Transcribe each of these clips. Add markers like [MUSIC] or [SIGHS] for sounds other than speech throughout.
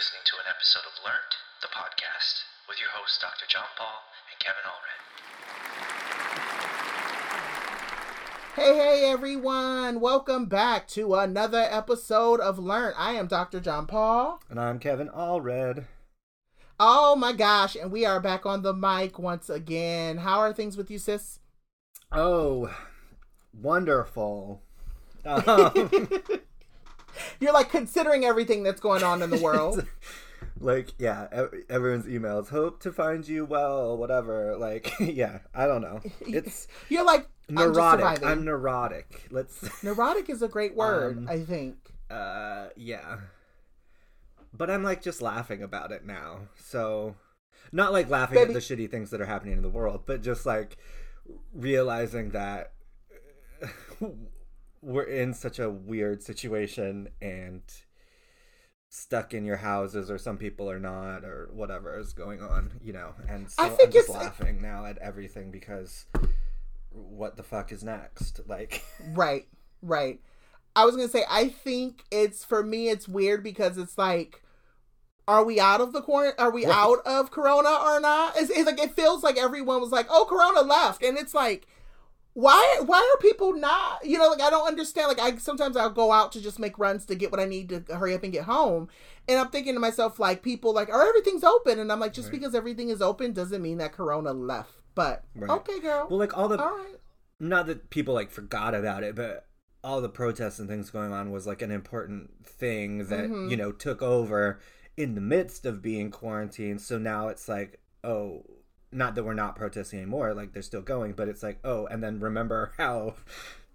listening to an episode of Learned, the podcast, with your hosts Dr. John Paul and Kevin Allred. Hey, hey, everyone. Welcome back to another episode of Learn. I am Dr. John Paul. And I'm Kevin Allred. Oh my gosh. And we are back on the mic once again. How are things with you, sis? Oh, wonderful. [LAUGHS] Um, You're like considering everything that's going on in the world. [LAUGHS] like, yeah, everyone's emails. Hope to find you well, whatever. Like, [LAUGHS] yeah, I don't know. It's [LAUGHS] You're like I'm neurotic. I'm neurotic. Let's, Neurotic is a great word, Um, I think. uh, yeah. But I'm like just laughing about it now. So, not like laughing Baby- at the shitty things that are happening in the world, but just like realizing that we're in such a weird situation and stuck in your houses or some people are not or whatever is going on you know and so I think am just it's- uh, laughing now at everything because what the fuck is next [LAUGHS] like Right, right. I was gonna say, I think it's for me. It's weird because it's like, are we out of the corner? Are we Right. out of Corona or not? It's, it's like it feels like everyone was like, oh, Corona left, and it's like, why? Why are people not? You know, like I don't understand. Like I sometimes I'll go out to just make runs to get what I need to hurry up and get home, and I'm thinking to myself like, people like, oh, everything's open, and I'm like, just Right. because everything is open doesn't mean that Corona left. But Right. okay, girl. well like all the all right. not that people like forgot about it, but all the protests and things going on was like an important thing that Mhm. you know took over in the midst of being quarantined. So now it's like, oh, not that we're not protesting anymore, like they're still going, but it's like, oh, and then remember [LAUGHS] how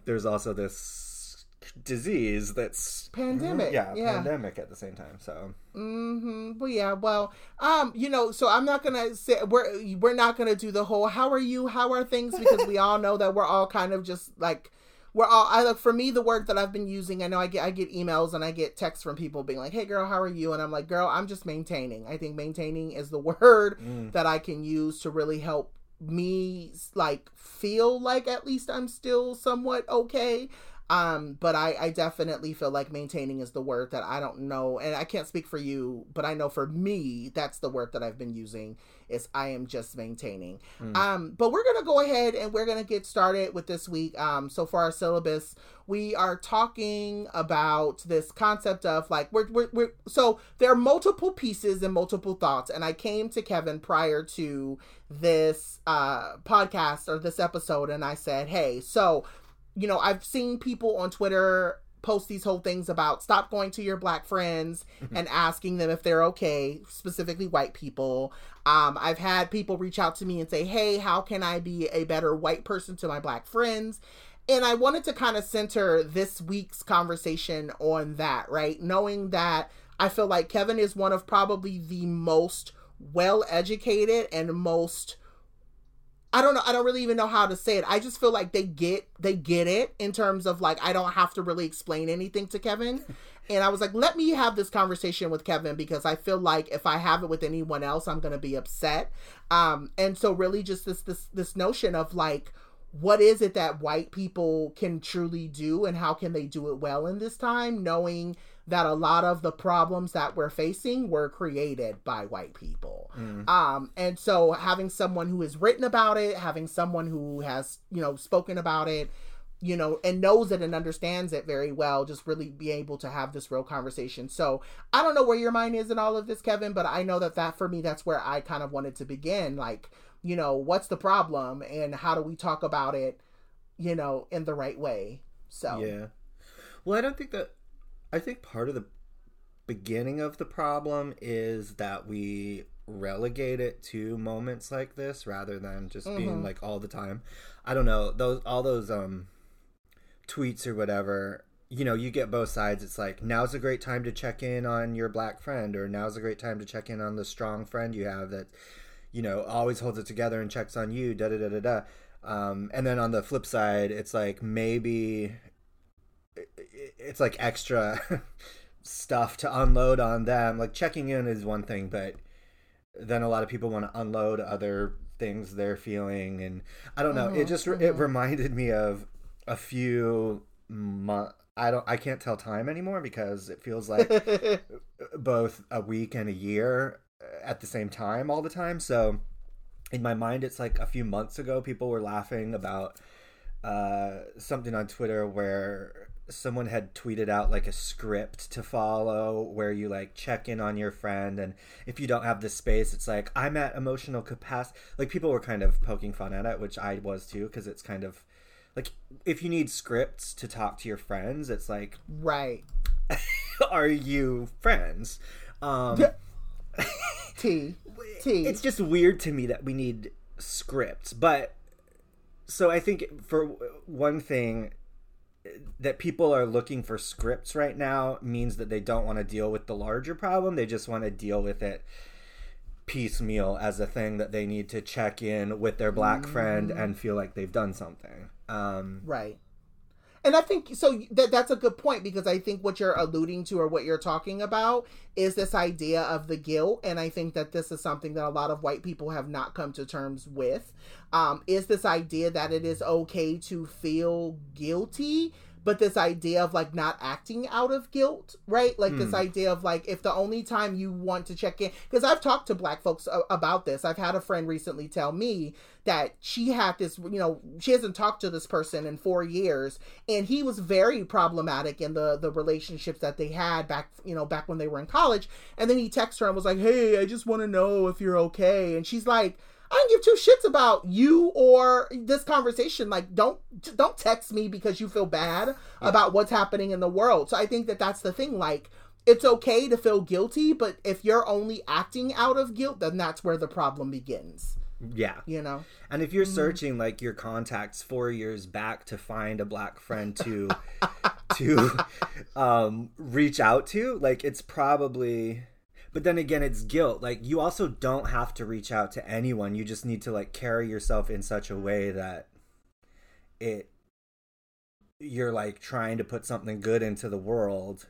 there's also this disease that's Pandemic, yeah, yeah. pandemic at the same time. So Mm-hmm. Well, yeah. Well, um, you know, so I'm not gonna say we're we're not gonna do the whole "How are you? How are things?" because we all know that we're all kind of just like we're all. I look for me the word that I've been using. I know I get I get emails and I get texts from people being like, "Hey, girl, how are you?" And I'm like, "Girl, I'm just maintaining." I think maintaining is the [LAUGHS] word mm, that I can use to really help me like feel like at least I'm still somewhat okay. Um, but I, I definitely feel like maintaining is the word that I don't know, and I can't speak for you, but I know for me that's the word that I've been using is I am just maintaining. Mm. Um, but we're gonna go ahead and we're gonna get started with this week. Um, so for our syllabus, we are talking about this concept of like we're, we're, we're so there are multiple pieces and multiple thoughts, and I came to Kevin prior to this uh podcast or this episode, and I said, hey, so you know, I've seen people on Twitter post these whole things about stop going to your black friends and asking them if they're okay, specifically white people. Um, I've had people reach out to me and say, hey, how can I be a better white person to my black friends? And I wanted to kind of center this week's conversation on that, right? Knowing that I feel like Kevin is one of probably the most well educated and most I don't know. I don't really even know how to say it. I just feel like they get they get it in terms of like I don't have to really explain anything to Kevin. [LAUGHS] And I was like, let me have this conversation with Kevin because I feel like if I have it with anyone else, I'm gonna be upset. Um, and so really just this this this notion of like what is it that white people can truly do and how can they do it well in this time knowing that a lot of the problems that we're facing were created by white people mm. um and so having someone who has written about it having someone who has you know spoken about it you know and knows it and understands it very well just really be able to have this real conversation so i don't know where your mind is in all of this kevin but i know that that for me that's where i kind of wanted to begin like you know what's the problem and how do we talk about it you know in the right way so Yeah. Well, I don't think that. I think part of the beginning of the problem is that we relegate it to moments like this rather than just being Mhm. like all the time. I don't know those all those um tweets or whatever. You know, you get both sides. It's like now's a great time to check in on your black friend, or now's a great time to check in on the strong friend you have that you know always holds it together and checks on you. Da da da da da. Um, and then on the flip side, it's like maybe it's like extra [LAUGHS] stuff to unload on them. Like checking in is one thing, but then a lot of people want to unload other things they're feeling, and I don't know. It Mhm, just it mhm. reminded me of a few mo- I don't I can't tell time anymore because it feels like [LAUGHS] both a week and a year at the same time all the time. So in my mind it's like a few months ago people were laughing about uh, something on Twitter where someone had tweeted out like a script to follow where you like check in on your friend and if you don't have the space it's like i'm at emotional capacity. Like people were kind of poking fun at it which i was too because it's kind of like if you need scripts to talk to your friends it's like right. [LAUGHS] Are you friends? Um [LAUGHS] t. T. It's just weird to me that we need scripts but so i think for one thing that people are looking for scripts right now means that they don't want to deal with the larger problem. They just want to deal with it piecemeal as a thing that they need to check in with their black mm. friend and feel like they've done something. Um, right. And I think so that that's a good point because I think what you're alluding to or what you're talking about is this idea of the guilt and I think that this is something that a lot of white people have not come to terms with. Um, is this idea that it is okay to feel guilty but this idea of like not acting out of guilt, right? Like mm. this hmm. idea of like if the only time you want to check in, because I've talked to black folks a- about this. I've had a friend recently tell me that she had this, you know, she hasn't talked to this person in four years, and he was very problematic in the the relationships that they had back, you know, back when they were in college. And then he texted her and was like, "Hey, I just want to know if you're okay," and she's like I don't give two shits about you or this conversation. Like, don't don't text me because you feel bad yeah. about what's happening in the world. So I think that that's the thing. Like, it's okay to feel guilty, but if you're only acting out of guilt, then that's where the problem begins. Yeah. You know? And if you're mm-hmm. searching like your contacts four years back to find a black friend to [LAUGHS] to um reach out to, like it's probably but then again it's guilt. Like you also don't have to reach out to anyone. You just need to like carry yourself in such a way that it you're like trying to put something good into the world.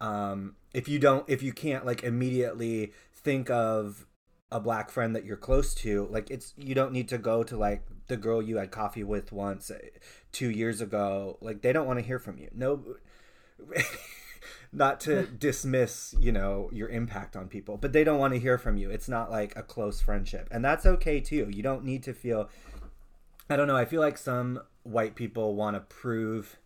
Um if you don't if you can't like immediately think of a black friend that you're close to like it's you don't need to go to like the girl you had coffee with once uh, 2 years ago. Like they don't want to hear from you. No [LAUGHS] not to [LAUGHS] dismiss you know your impact on people but they don't want to hear from you it's not like a close friendship and that's okay too you don't need to feel i don't know i feel like some white people want to prove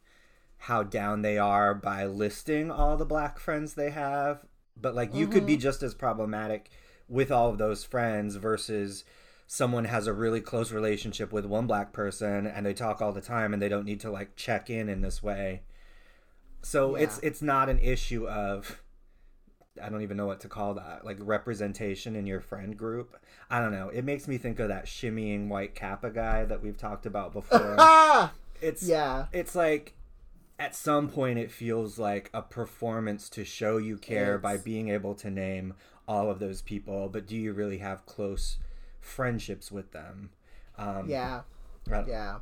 how down they are by listing all the black friends they have but like you mm-hmm. could be mm-hmm. just as problematic with all of those friends versus someone has a really close relationship with one black person and they talk all the time and they don't need to like check in in this way so yeah. it's it's not an issue of I don't even know what to call that, like representation in your friend group. I don't know. It makes me think of that shimmying white kappa guy that we've talked about before. [LAUGHS] it's yeah. It's like at some point it feels like a performance to show you care it's... by being able to name all of those people, but do you really have close friendships with them? Um, yeah. Yeah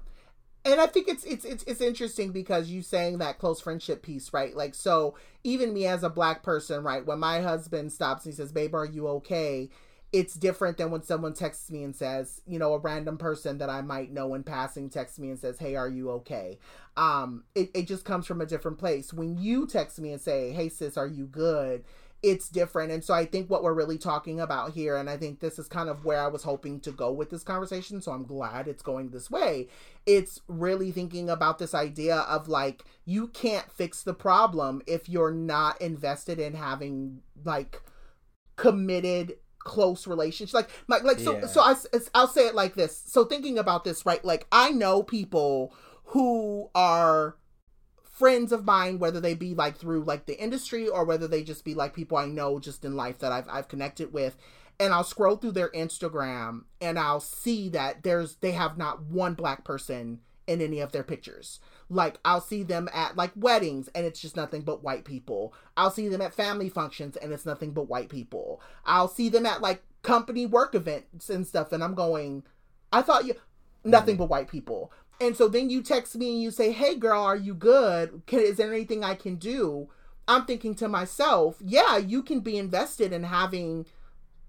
and I think it's it's it's it's interesting because you saying that close friendship piece, right? Like so even me as a black person, right, when my husband stops and he says, Babe, are you okay? It's different than when someone texts me and says, you know, a random person that I might know in passing texts me and says, Hey, are you okay? Um, it, it just comes from a different place. When you text me and say, Hey sis, are you good? It's different. And so I think what we're really talking about here, and I think this is kind of where I was hoping to go with this conversation. So I'm glad it's going this way. It's really thinking about this idea of like, you can't fix the problem if you're not invested in having like committed close relationships like like, like so yeah. so I, i'll say it like this so thinking about this right like i know people who are friends of mine, whether they be like through like the industry or whether they just be like people I know just in life that I've I've connected with. And I'll scroll through their Instagram and I'll see that there's they have not one black person in any of their pictures. Like I'll see them at like weddings and it's just nothing but white people. I'll see them at family functions and it's nothing but white people. I'll see them at like company work events and stuff and I'm going I thought you nothing mm. but white people. And so then you text me and you say, "Hey girl, are you good? Can, is there anything I can do?" I'm thinking to myself, "Yeah, you can be invested in having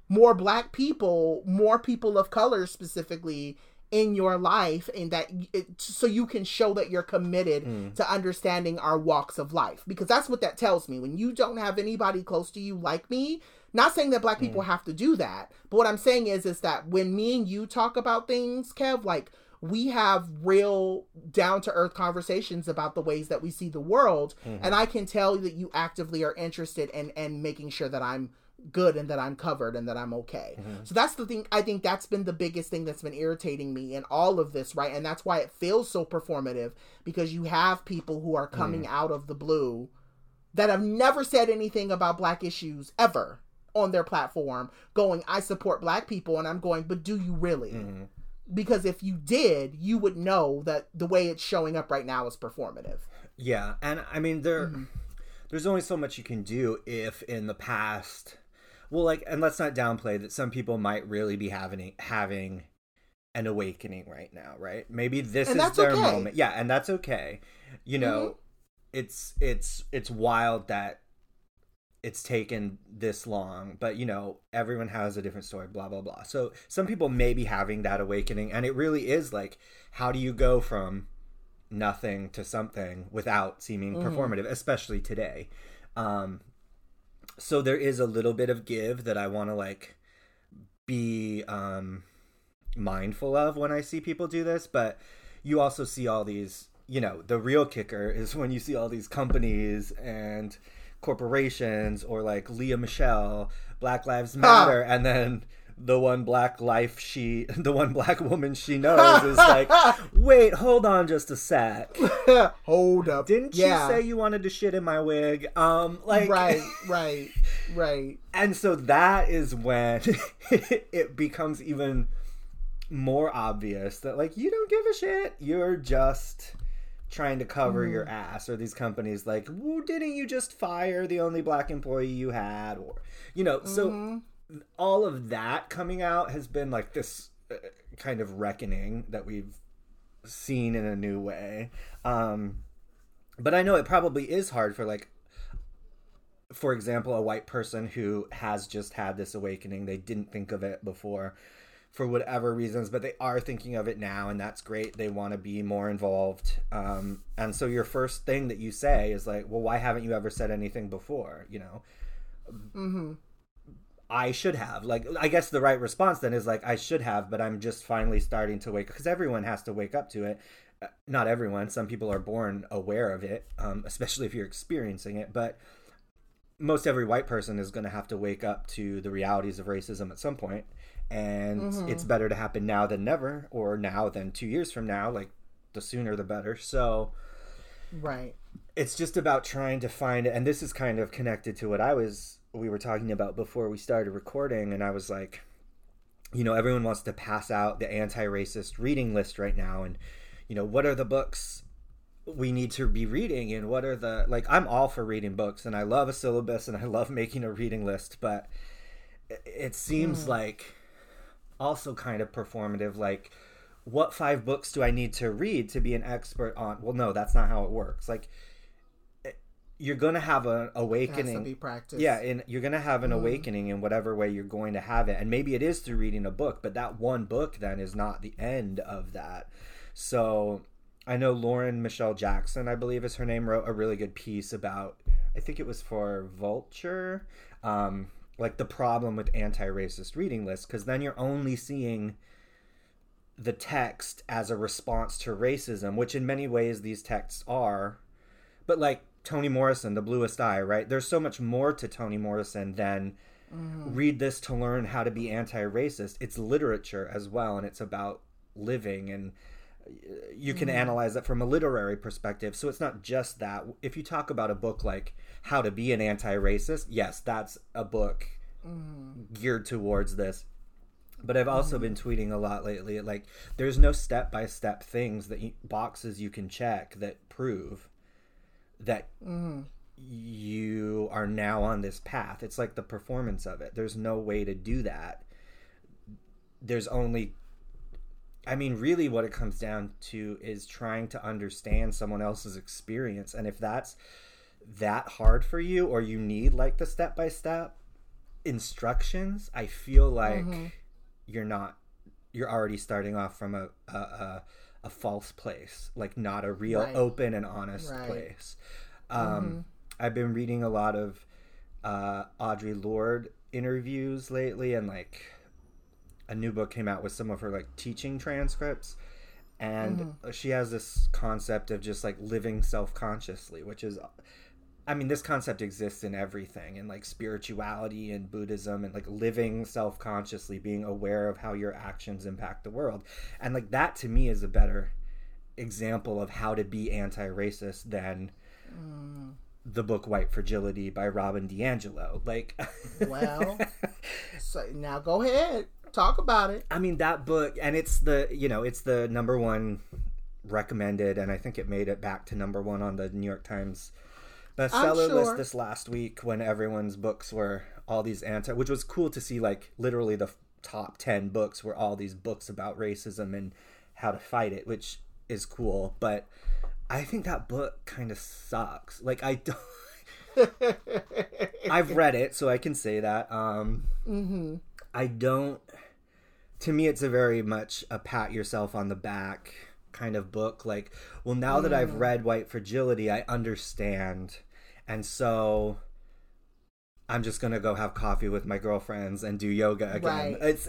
more black people, more people of color specifically in your life and that it, so you can show that you're committed Mm. to understanding our walks of life because that's what that tells me when you don't have anybody close to you like me not saying that black Mm. people have to do that but what i'm saying is is that when me and you talk about things kev like we have real down to earth conversations about the ways that we see the world Mm-hmm. and i can tell that you actively are interested in and making sure that i'm good and that i'm covered and that i'm okay Mm-hmm. so that's the thing i think that's been the biggest thing that's been irritating me in all of this right and that's why it feels so performative because you have people who are coming out of the blue that have never said anything about black issues ever on their platform going i support black people and i'm going but do you really Mhm. Because if you did you would know that the way it's showing up right now is performative Yeah, and I mean there Mm-hmm. there's only so much you can do if in the past well like and let's not downplay that some people might really be having having an awakening right now, right? Maybe this And is their okay. Mm-hmm. moment. Yeah, and that's okay. You know, it's it's it's wild that it's taken this long, but you know, everyone has a different story, blah blah blah. So some people may be having that awakening and it really is like how do you go from nothing to something without seeming Mm-hmm. performative, especially today. Um, so there is a little bit of give that I want to like be um, mindful of when I see people do this, but you also see all these. You know, the real kicker is when you see all these companies and corporations or like Lea Michele, Black Lives Matter, and then the one black life she, [LAUGHS] the one black woman she knows is like, [LAUGHS] wait, hold on just a sec. [LAUGHS] hold up Didn't yeah you say you wanted to shit in my wig? Um, like, right right right and so that is when it becomes even more obvious that like you don't give a shit. You're just trying to cover your ass or these companies like well, didn't you just fire the only black employee you had? Or you know so all of that coming out has been like this uh, kind of reckoning that we've seen in a new way. Um but i know it probably is hard for like for example a white person who has just had this awakening they didn't think of it before for whatever reasons but they are thinking of it now and that's great they want to be more involved um and so your first thing that you say is like well why haven't you ever said anything before you know mm-hmm I should have. Like, I guess the right response then is like, I should have, but I'm just finally starting to wake because everyone has to wake up to it. Uh, Not everyone. Some people are born aware of it, um, especially if you're experiencing it. But most every white person is going to have to wake up to the realities of racism at some point, and it's mm-hmm. better to happen now than never, or now than two years from now. Like, the sooner the better. So right it's just about trying to find and this is kind of connected to what i was we were talking about before we started recording and i was like you know everyone wants to pass out the anti-racist reading list right now and you know what are the books we need to be reading and what are the like i'm all for reading books and i love a syllabus and i love making a reading list but it- it seems mm. like also kind of performative like what five books do i need to read to be an expert on well no that's not how it works like you're gonna have an it has to awakening yeah, and you're gonna have an awakening in whatever way you're going to have it, and maybe it is through reading a book, but that one book then is not the end of that. So I know Lauren Michele Jackson, I believe is her name, wrote a really good piece about. I think it was for Vulture, um, like the problem with anti-racist reading lists, because then you're only seeing the text as a response to racism, which in many ways these texts are. But like Toni Morrison, The Bluest Eye, right? There's so much more to Toni Morrison than mm. read this to learn how to be anti-racist. It's literature as well, and it's about living and you can mm-hmm. analyze it from a literary perspective. So it's not just that. If you talk about a book like How to Be an Anti-Racist, yes, that's a book mm. geared towards this. But I've also mm-hmm. been tweeting a lot lately. Like, there's no step by step things that you, boxes you can check that prove that mm-hmm. you are now on this path. It's like the performance of it. There's no way to do that. There's only, I mean, really what it comes down to is trying to understand someone else's experience. And if that's that hard for you, or you need like the step by step instructions, I feel like you're not you're already starting off from a a, a, a false place, like not a real Right. open and honest Right. place. Um, Mhm. I've been reading a lot of uh, Audre Lorde interviews lately, and like a new book came out with some of her like teaching transcripts, and mm-hmm. she has this concept of just like living self consciously, which is. I mean, this concept exists in everything, in like spirituality and Buddhism, and like living self consciously, being aware of how your actions impact the world. And like that to me is a better example of how to be anti racist than mm. the book White Fragility by Robin DiAngelo. Like, [LAUGHS] Well, so now go ahead, talk about it. I mean, that book, and it's the, you know, it's the number one recommended, and I think it made it back to number one on the New York Times bestseller sure. list this last week when everyone's books were all these anti, which was cool to see, like, literally the top 10 books were all these books about racism and how to fight it, which is cool. But I think that book kind of sucks. Like, I don't. [LAUGHS] I've read it, so I can say that. Um, hmm I don't. To me, it's a very much a pat yourself on the back kind of book. Like, well, now that I've read White Fragility, I understand, and so I'm just gonna go have coffee with my girlfriends and do yoga again. Right. It's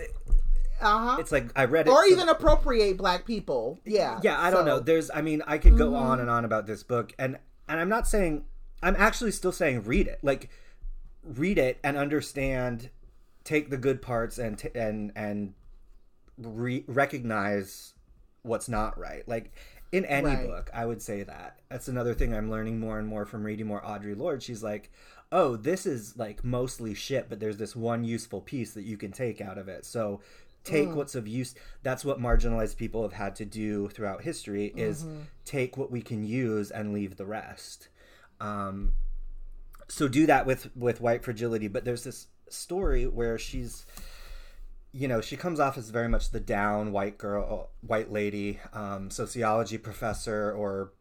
Uh huh. it's like I read it, Or so- even appropriate black people. Yeah. yeah i don't Mm-hmm. know there's i mean i could go on and on about this book and and i'm not saying i'm actually still saying read it like read it and understand take the good parts and t- and and re- recognize what's not right. Like in any Right. book i would say that. That's another thing i'm learning more and more from reading more audre lorde. She's like oh this is like mostly shit but there's this one useful piece that you can take out of it. So take what's of use. That's what marginalized people have had to do throughout history is take what we can use and leave the rest. Um, so do that with with white fragility but there's this story where she's you know she comes off as very much the down white girl white lady um, sociology professor or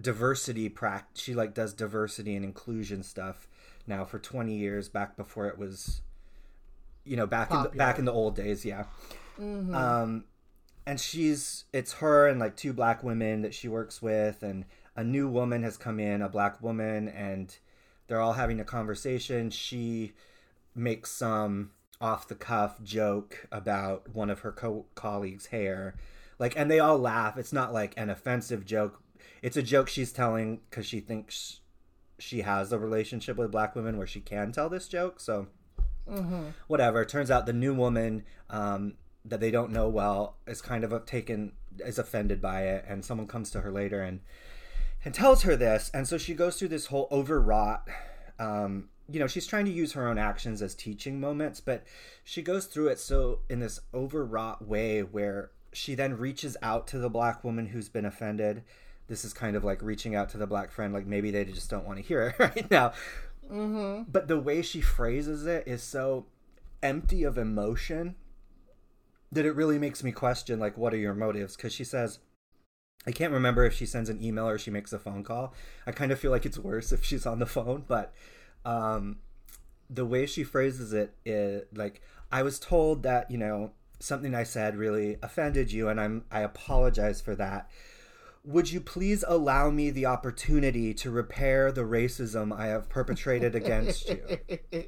diversity prac she like does diversity and inclusion stuff now for 20 years back before it was you know back in the, back in the old days yeah Mhm. um and she's it's her and like two black women that she works with and a new woman has come in a black woman and they're all having a conversation she makes some off the cuff joke about one of her co- colleagues hair like and they all laugh it's not like an offensive joke it's a joke she's telling because she thinks she has a relationship with black women where she can tell this joke so Mhm. whatever. Turns out the new woman um, that they don't know well is kind of taken is offended by it, and someone comes to her later and and tells her this, and so she goes through this whole overwrought. Um, you know, she's trying to use her own actions as teaching moments, but she goes through it so in this overwrought way where she then reaches out to the black woman who's been offended. This is kind of like reaching out to the black friend, like maybe they just don't want to hear it [LAUGHS] right now Mhm. but the way she phrases it is so empty of emotion that it really makes me question like what are your motives because she says i can't remember if she sends an email or she makes a phone call i kind of feel like it's worse if she's on the phone but um the way she phrases it is like i was told that you know something i said really offended you and i'm i apologize for that would you please allow me the opportunity to repair the racism I have perpetrated against you? [LAUGHS]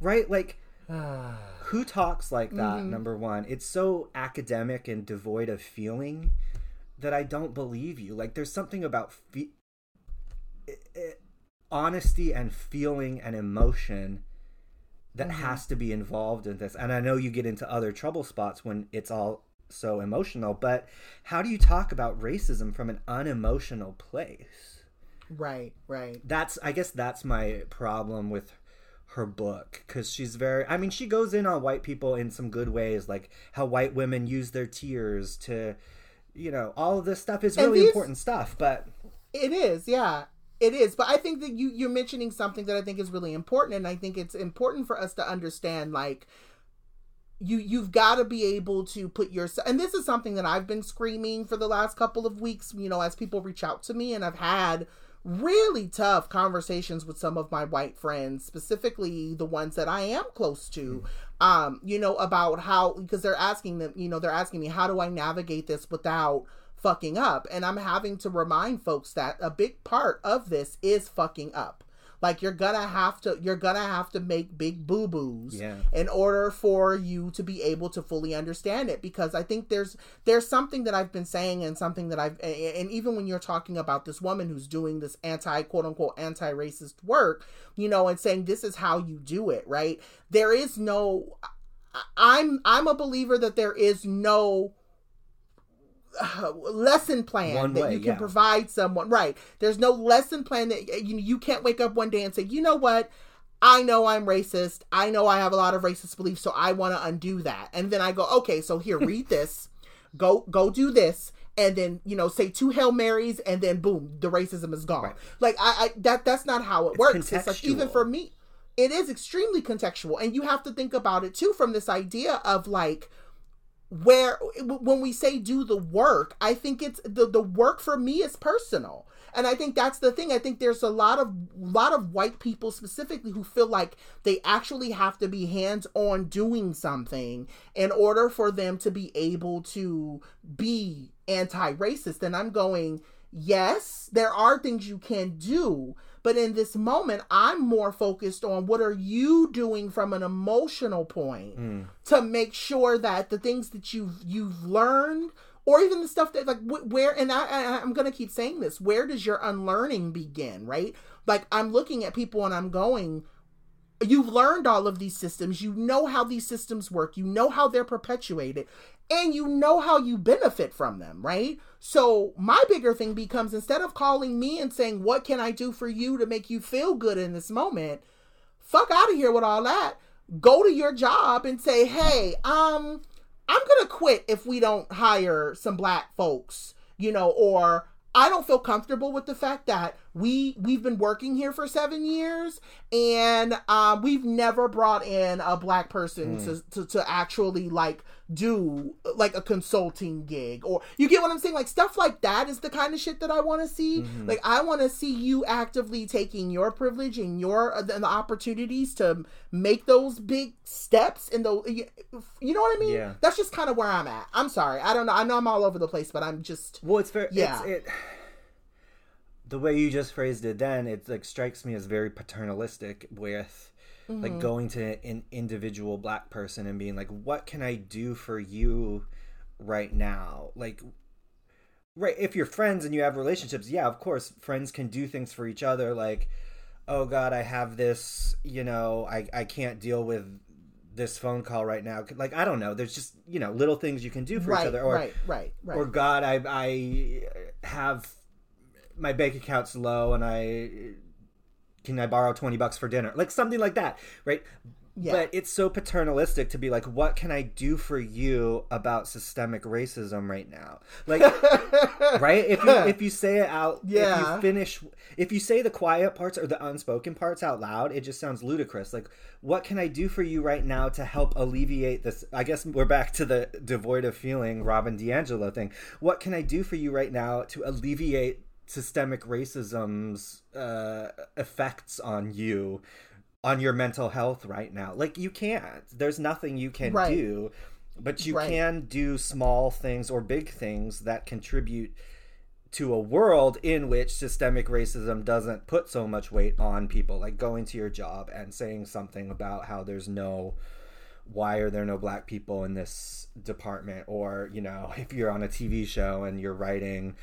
Right? Like, [SIGHS] who talks like that, number one? It's so academic and devoid of feeling that I don't believe you. Like, there's something about fe- honesty and feeling and emotion that mm-hmm. has to be involved in this. And I know you get into other trouble spots when it's all so emotional, but how do you talk about racism from an unemotional place? Right. Right. That's I guess that's my problem with her book cuz she's very I mean she goes in on white people in some good ways like how white women use their tears to you know, all of this stuff is really these- important stuff, but It is, yeah. It is. But I think that you you're mentioning something that I think is really important and I think it's important for us to understand like you you've got to be able to put yourself and this is something that I've been screaming for the last couple of weeks, you know, as people reach out to me and I've had really tough conversations with some of my white friends, specifically the ones that I am close to. Um, you know, about how because they're asking them, you know, they're asking me how do I navigate this without fucking up? And I'm having to remind folks that a big part of this is fucking up. Like you're gonna have to you're gonna have to make big boo boos Yeah. in order for you to be able to fully understand it because I think there's there's something that I've been saying and something that I've and and even when you're talking about this woman who's doing this anti quote unquote anti racist work, you know, and saying this is how you do it, right? There is no I'm I'm a believer that there is no uh, lesson plan One that way, you can yeah. provide someone right there's no lesson plan that you you can't wake up one day and say you know what I know I'm racist. I know I have a lot of racist beliefs, so I want to undo that. And then I go, okay, so here, read [LAUGHS] this. Go go do this. And then, you know, say two Hail Marys and then boom, the racism is gone. Right. Like I, I that that's not how it works. It's like even for me, it is extremely contextual. And you have to think about it too from this idea of like where when we say do the work i think it's the the work for me is personal. And i think that's the thing. I think there's a lot of lot of white people specifically who feel like they actually have to be hands on doing something in order for them to be able to be anti-racist. And i'm going yes there are things you can do but in this moment i'm more focused on what are you doing from an emotional point hmm. to make sure that the things that you've you've learned or even the stuff that like wh- where and I, I i'm gonna keep saying this where does your unlearning begin right? Like i'm looking at people and i'm going you've learned all of these systems. You know how these systems work. You know how they're perpetuated. And you know how you benefit from them right so my bigger thing becomes instead of calling me and saying what can i do for you to make you feel good in this moment? Fuck out of here with all that. Go to your job and say hey um i'm gonna quit if we don't hire some black folks you know or i don't feel comfortable with the fact that we we've been working here for seven years and um we've never brought in a black person hmm. to, to to actually like do like a consulting gig or you get what i'm saying? Like stuff like that is the kind of shit that i want to see mm-hmm. like i want to see you actively taking your privilege and your uh, and the opportunities to make those big steps in the you you know what i mean? Yeah. that's just kind of where i'm at. I'm sorry. I don't know. I know i'm all over the place but i'm just Well, it's very Yeah. It's, it, the way you just phrased it, then it like strikes me as very paternalistic with Mm-hmm. like going to an individual black person and being like, "What can I do for you right now?" Like, right? If you're friends and you have relationships, yeah, of course, friends can do things for each other. Like, oh God, I have this. You know, I I can't deal with this phone call right now. Like, I don't know. There's just you know little things you can do for right each other. Or right right right or God, I I have my bank account's low and I can I borrow twenty bucks for dinner, like something like that, right? Yeah. But it's so paternalistic to be like, what can I do for you about systemic racism right now? Like, [LAUGHS] right? If you if you say it out, if Yeah. you finish, if you say the quiet parts or the unspoken parts out loud, it just sounds ludicrous. Like, what can I do for you right now to help alleviate this? I guess we're back to the devoid of feeling Robin DiAngelo thing. What can I do for you right now to alleviate systemic racism's uh, effects on you? on your mental health right now like you can't there's nothing you can Right. do but you Right. can do small things or big things that contribute to a world in which systemic racism doesn't put so much weight on people like going to your job and saying something about how there's no why are there no black people in this department or you know [LAUGHS] if you're on a TV show and you're writing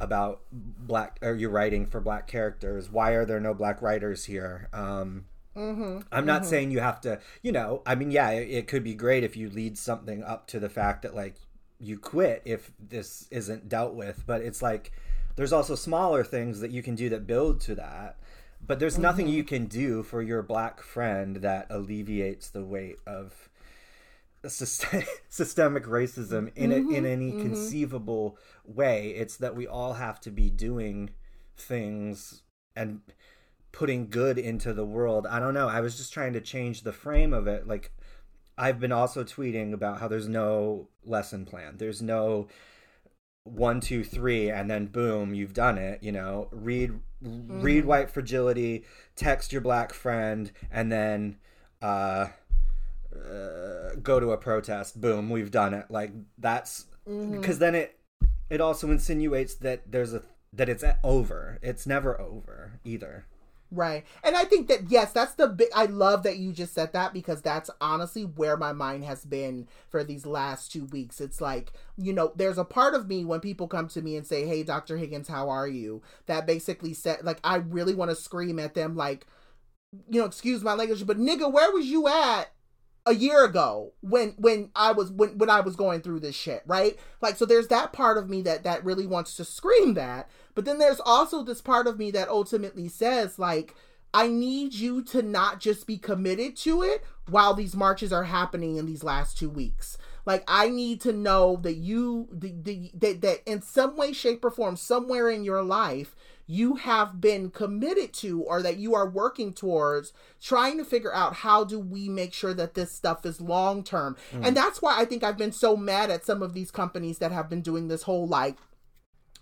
about black or you're writing for black characters why are there no black writers here um mm-hmm. I'm not saying you have to, you know, I mean, yeah, it, it could be great if you lead something up to the fact that, like, you quit if this isn't dealt with, but it's like there's also smaller things that you can do that build to that. But there's nothing you can do for your black friend that alleviates the weight of [LAUGHS] systemic racism in a, in mm-hmm, any mm-hmm. conceivable way. It's that we all have to be doing things and putting good into the world. I don't know. I was just trying to change the frame of it. Like I've been also tweeting about how there's no lesson plan. There's no one, two, three, and then boom, you've done it. You know, read read mm-hmm. white fragility, text your black friend, and then uh, uh, go to a protest. Boom, we've done it. Like that's because then it it also insinuates that there's a that it's over. It's never over either. Right. And I think that yes, that's the big I love that you just said that because that's honestly where my mind has been for these last 2 weeks. It's like, you know, there's a part of me when people come to me and say, "Hey, Dr. Higgins, how are you?" that basically said like I really want to scream at them like, you know, excuse my language, but nigga, where was you at a year ago when when I was when when I was going through this shit, right? Like so there's that part of me that that really wants to scream that, but then there's also this part of me that ultimately says like I need you to not just be committed to it while these marches are happening in these last 2 weeks. Like I need to know that you the, the that, that in some way shape or form somewhere in your life you have been committed to or that you are working towards trying to figure out how do we make sure that this stuff is long term. Mm. And that's why I think I've been so mad at some of these companies that have been doing this whole like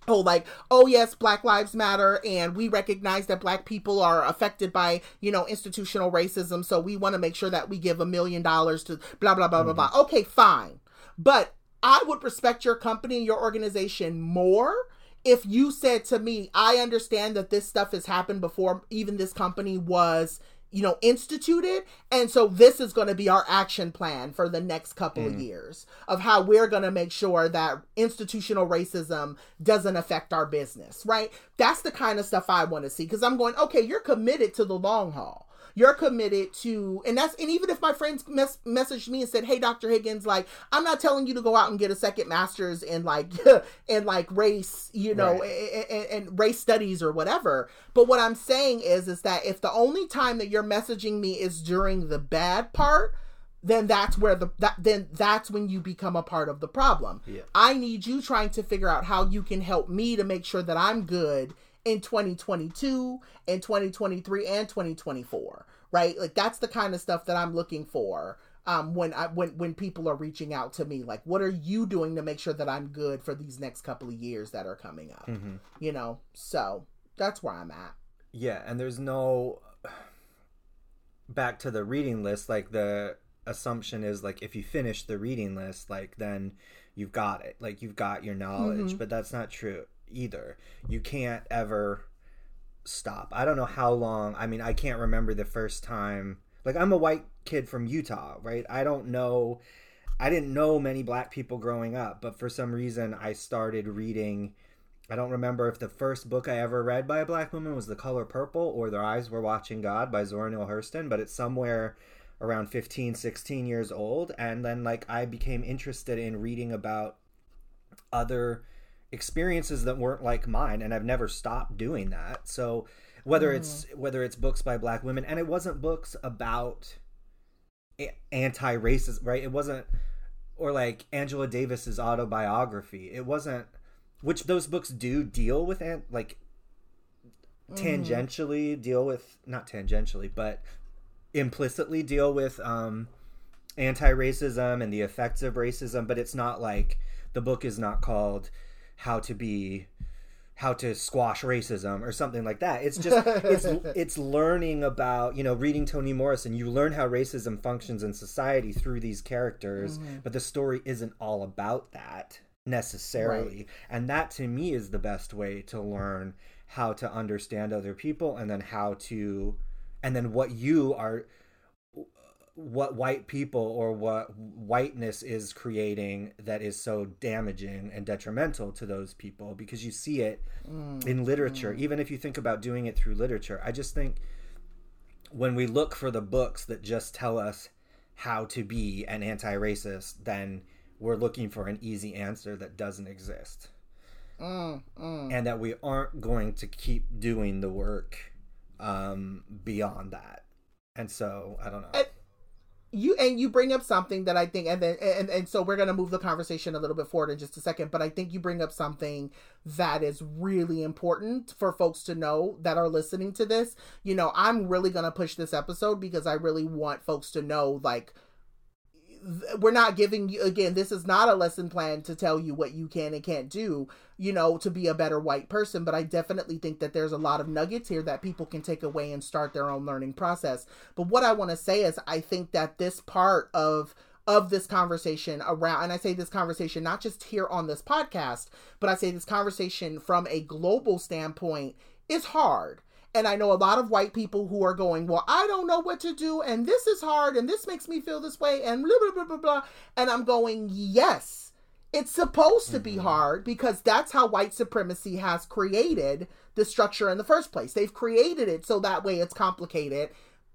oh like oh yes black lives matter and we recognize that black people are affected by you know institutional racism so we want to make sure that we give a million dollars to blah blah blah blah blah okay fine but i would respect your company and your organization more if you said to me, I understand that this stuff has happened before even this company was, you know, instituted. And so this is going to be our action plan for the next couple mm. of years of how we're going to make sure that institutional racism doesn't affect our business, right? That's the kind of stuff I want to see because I'm going, okay, you're committed to the long haul you're committed to and that's and even if my friends mes- messaged me and said hey dr higgins like i'm not telling you to go out and get a second master's in like [LAUGHS] in like race you know right. and, and race studies or whatever but what i'm saying is is that if the only time that you're messaging me is during the bad part then that's where the that then that's when you become a part of the problem. Yeah. I need you trying to figure out how you can help me to make sure that I'm good in 2022 and 2023 and 2024 right? Like that's the kind of stuff that i'm looking for um when i when when people are reaching out to me like what are you doing to make sure that i'm good for these next couple of years that are coming up? Mm-hmm. you know so that's where i'm at. Yeah and there's no back to the reading list like the assumption is like if you finish the reading list like then you've got it. Like you've got your knowledge mm-hmm. but that's not true either. You can't ever stop. I don't know how long. I mean, I can't remember the first time. Like, I'm a white kid from Utah, right? I don't know. I didn't know many black people growing up, but for some reason, I started reading. I don't remember if the first book I ever read by a black woman was The Color Purple or Their Eyes Were Watching God by Zora Neale Hurston, but it's somewhere around 15, 16 years old. And then, like, I became interested in reading about other experiences that weren't like mine and I've never stopped doing that. So whether mm. it's whether it's books by black women and it wasn't books about anti-racist, right? It wasn't or like Angela Davis's autobiography. It wasn't which those books do deal with and like mm. tangentially deal with not tangentially, but implicitly deal with um anti-racism and the effects of racism, but it's not like the book is not called how to be how to squash racism or something like that. It's just it's [LAUGHS] it's learning about, you know, reading Toni Morrison, you learn how racism functions in society through these characters, mm-hmm. but the story isn't all about that necessarily. Right. And that to me is the best way to learn how to understand other people and then how to and then what you are what white people or what whiteness is creating that is so damaging and detrimental to those people because you see it mm, in literature mm. even if you think about doing it through literature i just think when we look for the books that just tell us how to be an anti-racist then we're looking for an easy answer that doesn't exist mm, mm. and that we aren't going to keep doing the work um, beyond that and so i don't know you and you bring up something that I think and then and, and so we're gonna move the conversation a little bit forward in just a second, but I think you bring up something that is really important for folks to know that are listening to this. You know, I'm really gonna push this episode because I really want folks to know like we're not giving you again this is not a lesson plan to tell you what you can and can't do you know to be a better white person but i definitely think that there's a lot of nuggets here that people can take away and start their own learning process but what i want to say is i think that this part of of this conversation around and i say this conversation not just here on this podcast but i say this conversation from a global standpoint is hard and I know a lot of white people who are going, Well, I don't know what to do, and this is hard, and this makes me feel this way, and blah, blah, blah, blah, blah. And I'm going, Yes, it's supposed to be mm-hmm. hard because that's how white supremacy has created the structure in the first place. They've created it so that way it's complicated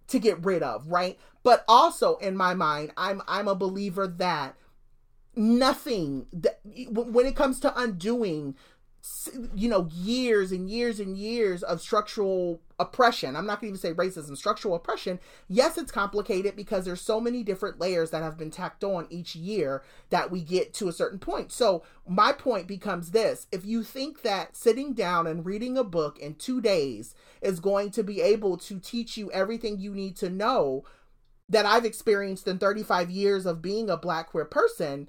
to get rid of, right? But also in my mind, I'm I'm a believer that nothing that when it comes to undoing you know years and years and years of structural oppression. I'm not going to even say racism structural oppression. Yes it's complicated because there's so many different layers that have been tacked on each year that we get to a certain point. So my point becomes this. If you think that sitting down and reading a book in two days is going to be able to teach you everything you need to know that i've experienced in 35 years of being a black queer person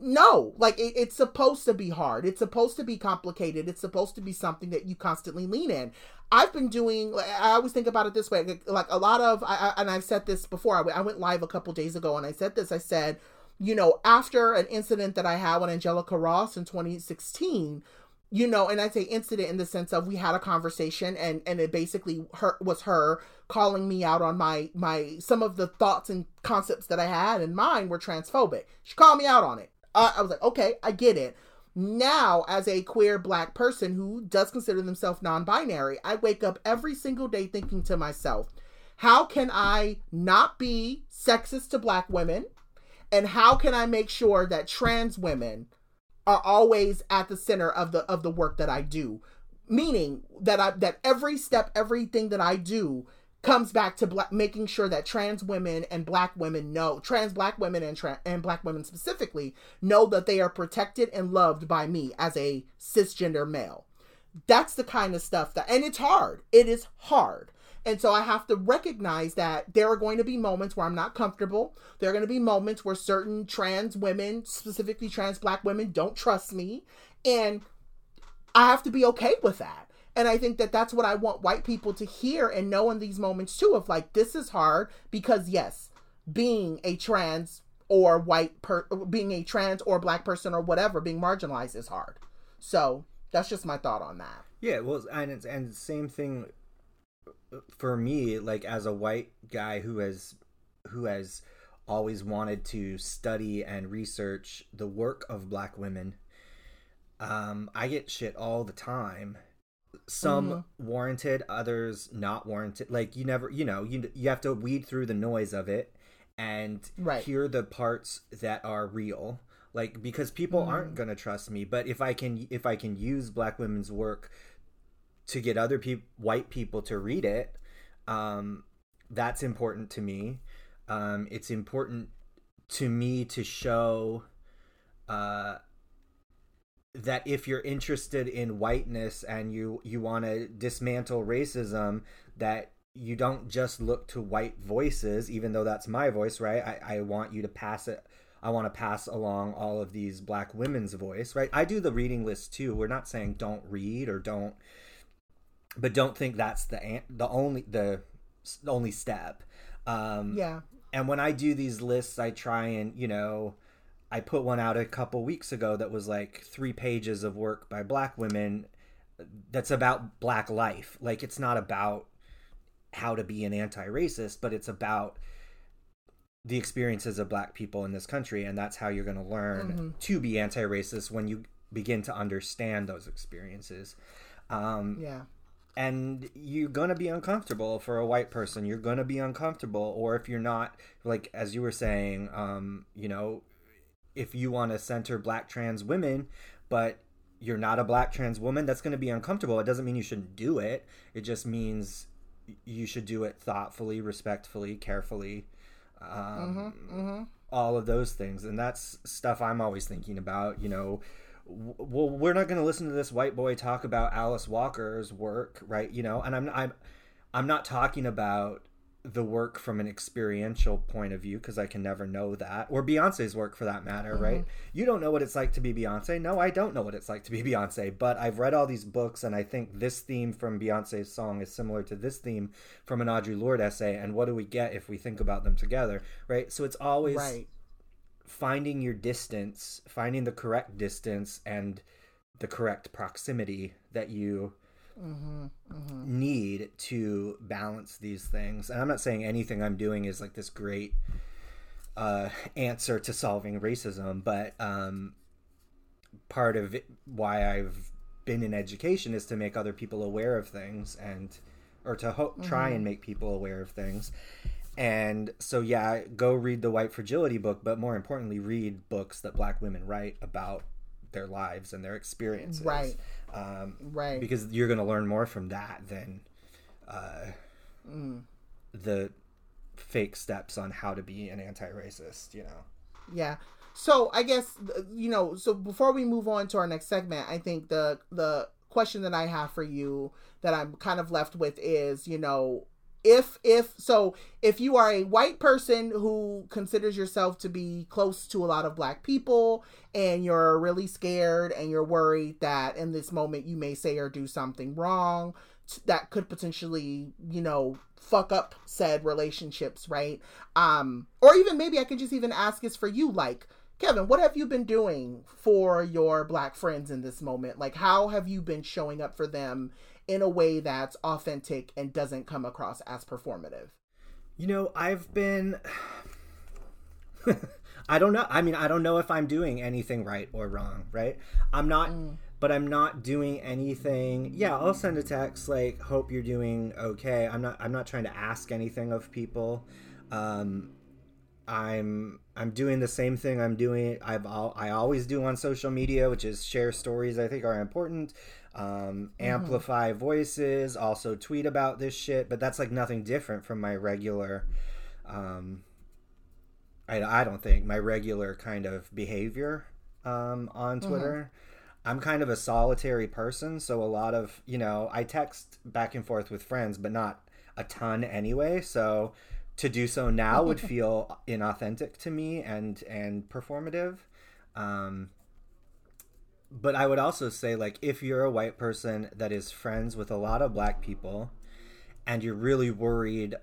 no like it, it's supposed to be hard. It's supposed to be complicated. It's supposed to be something that you constantly lean in. I've been doing i always think about it this way like a lot of I, and i've said this before I, went live a couple days ago and i said this. I said you know after an incident that i had with angelica ross in 2016 you know and i say incident in the sense of we had a conversation and and it basically her was her calling me out on my my some of the thoughts and concepts that i had in mind were transphobic. She called me out on it I was like, okay, I get it. Now, as a queer black person who does consider themselves non binary, I wake up every single day thinking to myself, how can I not be sexist to black women? And how can I make sure that trans women are always at the center of the of the work that I do? Meaning that I that every step, everything that I do comes back to black, making sure that trans women and black women know trans black women and tra- and black women specifically know that they are protected and loved by me as a cisgender male that's the kind of stuff that and it's hard it is hard and so I have to recognize that there are going to be moments where I'm not comfortable. There are going to be moments where certain trans women, specifically trans black women, don't trust me. And I have to be okay with that. And I think that that's what I want white people to hear and know in these moments too of like, this is hard because, yes, being a trans or white, per- being a trans or black person or whatever, being marginalized is hard. So that's just my thought on that. Yeah, well, and it's, and same thing for me, like as a white guy who has who has always wanted to study and research the work of black women. Um, I get shit all the time some mm-hmm. warranted others not warranted like you never you know you you have to weed through the noise of it and right. hear the parts that are real like because people mm-hmm. aren't going to trust me but if i can if i can use black women's work to get other people white people to read it um that's important to me um it's important to me to show uh that if you're interested in whiteness and you you want to dismantle racism that you don't just look to white voices even though that's my voice right? I, I want you to pass it i want to pass along all of these black women's voice right? I do the reading list too. We're not saying don't read or don't but don't think that's the the only the, the only step. Um yeah. and when i do these lists i try and you know I put one out a couple weeks ago that was like three pages of work by black women that's about black life. Like it's not about how to be an anti-racist, but it's about the experiences of black people in this country and that's how you're going to learn mm-hmm. to be anti-racist when you begin to understand those experiences. Um, yeah. And you're going to be uncomfortable for a white person. You're going to be uncomfortable. Or if you're not, like, as you were saying, um, you know, if you want to center black trans women, but you're not a black trans woman, that's going to be uncomfortable. It doesn't mean you shouldn't do it. It just means you should do it thoughtfully, respectfully, carefully. Um, mm-hmm, mm-hmm. All of those things. And that's stuff I'm always thinking about. You know, well, we're not going to listen to this white boy talk about Alice Walker's work, right? You know, and I'm, I'm, I'm not talking about the work from an experiential point of view because I can never know that, or Beyonce's work for that matter, mm-hmm. right? You don't know what it's like to be Beyonce. No, I don't know what it's like to be Beyonce, but I've read all these books, and I think this theme from Beyonce's song is similar to this theme from an Audre Lorde essay. And what do we get if we think about them together, right? So it's always right. finding your distance, finding the correct distance, and the correct proximity that you mm-hmm, mm-hmm. need to balance these things. And I'm not saying anything I'm doing is like this great uh, answer to solving racism, but um, part of it, why I've been in education is to make other people aware of things and or to ho- mm-hmm. try and make people aware of things. And so, yeah, go read the White Fragility book, but more importantly, read books that Black women write about their lives and their experiences. Right. Um, right. Because you're going to learn more from that than uh, mm. the fake steps on how to be an anti-racist. You know. Yeah. So I guess you know. So before we move on to our next segment, I think the the question that I have for you that I'm kind of left with is, you know, if if so if you are a white person who considers yourself to be close to a lot of black people and you're really scared and you're worried that in this moment you may say or do something wrong that could potentially you know fuck up said relationships right um or even maybe i could just even ask is for you like Kevin, what have you been doing for your black friends in this moment? Like, how have you been showing up for them in a way that's authentic and doesn't come across as performative? You know, I've been. [LAUGHS] I don't know. I mean, I don't know if I'm doing anything right or wrong, right? I'm not, mm. but I'm not doing anything. Yeah, I'll send a text like, "Hope you're doing okay." I'm not. I'm not trying to ask anything of people. Um, I'm I'm doing the same thing I'm doing. I've all, I always do on social media, which is share stories. I think are important um, mm-hmm. amplify voices, also tweet about this shit. But that's like nothing different from my regular. Um, I, I don't think my regular kind of behavior um, on mm-hmm. Twitter. Mm-hmm. I'm kind of a solitary person, so a lot of you know I text back and forth with friends, but not a ton anyway. So to do so now would [LAUGHS] feel inauthentic to me and and performative. Um, but I would also say like if you're a white person that is friends with a lot of black people and you're really worried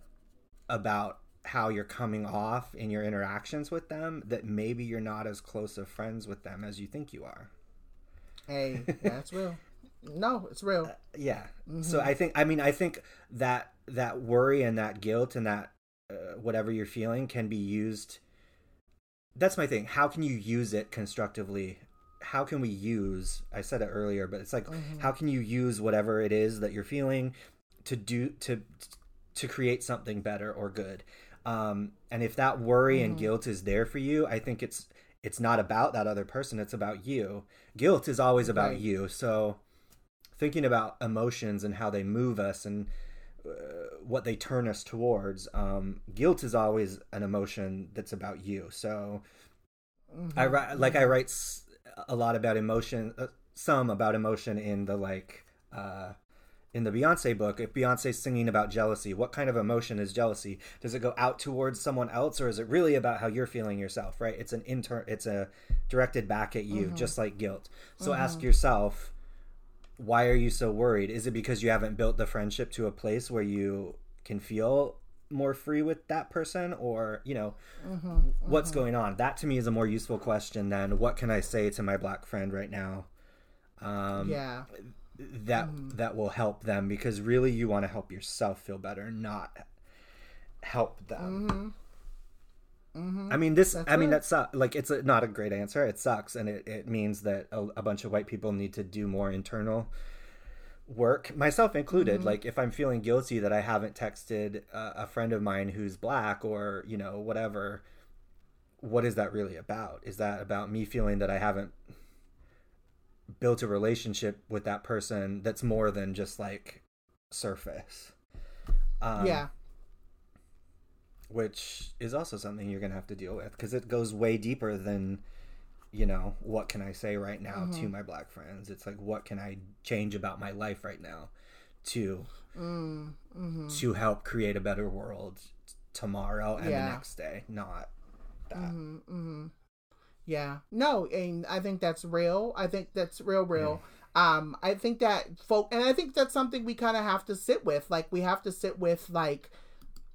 about how you're coming off in your interactions with them that maybe you're not as close of friends with them as you think you are. Hey, that's real. [LAUGHS] No, it's real. Uh, yeah. Mm-hmm. So I think I mean I think that that worry and that guilt and that uh, whatever you're feeling can be used that's my thing. How can you use it constructively how can we use i said it earlier but it's like mm-hmm. how can you use whatever it is that you're feeling to do to to create something better or good um and if that worry mm-hmm. and guilt is there for you i think it's it's not about that other person it's about you guilt is always about right. you so thinking about emotions and how they move us and uh, what they turn us towards um guilt is always an emotion that's about you so mm-hmm. i write like i mm-hmm. write a lot about emotion, uh, some about emotion in the like uh, in the Beyonce book. If Beyonce's singing about jealousy, what kind of emotion is jealousy? Does it go out towards someone else, or is it really about how you're feeling yourself? Right? It's an inter. It's a directed back at you, mm-hmm. just like guilt. So mm-hmm. ask yourself. Why are you so worried? Is it because you haven't built the friendship to a place where you can feel more free with that person or you know mm-hmm, mm-hmm. what's going on that to me is a more useful question than what can i say to my black friend right now um yeah that mm-hmm. that will help them because really you want to help yourself feel better not help them mm-hmm. Mm-hmm. I mean, this. That's I mean, that's like it's a, not a great answer. It sucks, and it, it means that a, a bunch of white people need to do more internal work myself included mm-hmm. like if i'm feeling guilty that i haven't texted a, a friend of mine who's black or you know whatever what is that really about? Is that about me feeling that i haven't built a relationship with that person that's more than just like surface? Um, yeah. which is also something you're gonna have to deal with because it goes way deeper than you know, what can I say right now mm-hmm. to my black friends? It's like, what can I change about my life right now to mm-hmm. to help create a better world tomorrow and Yeah. the next day, not that. hmm hmm Yeah. No, and I think that's real. I think that's real, real. Um, I think that folk, and I think that's something we kind of have to sit with. Like, we have to sit with, like,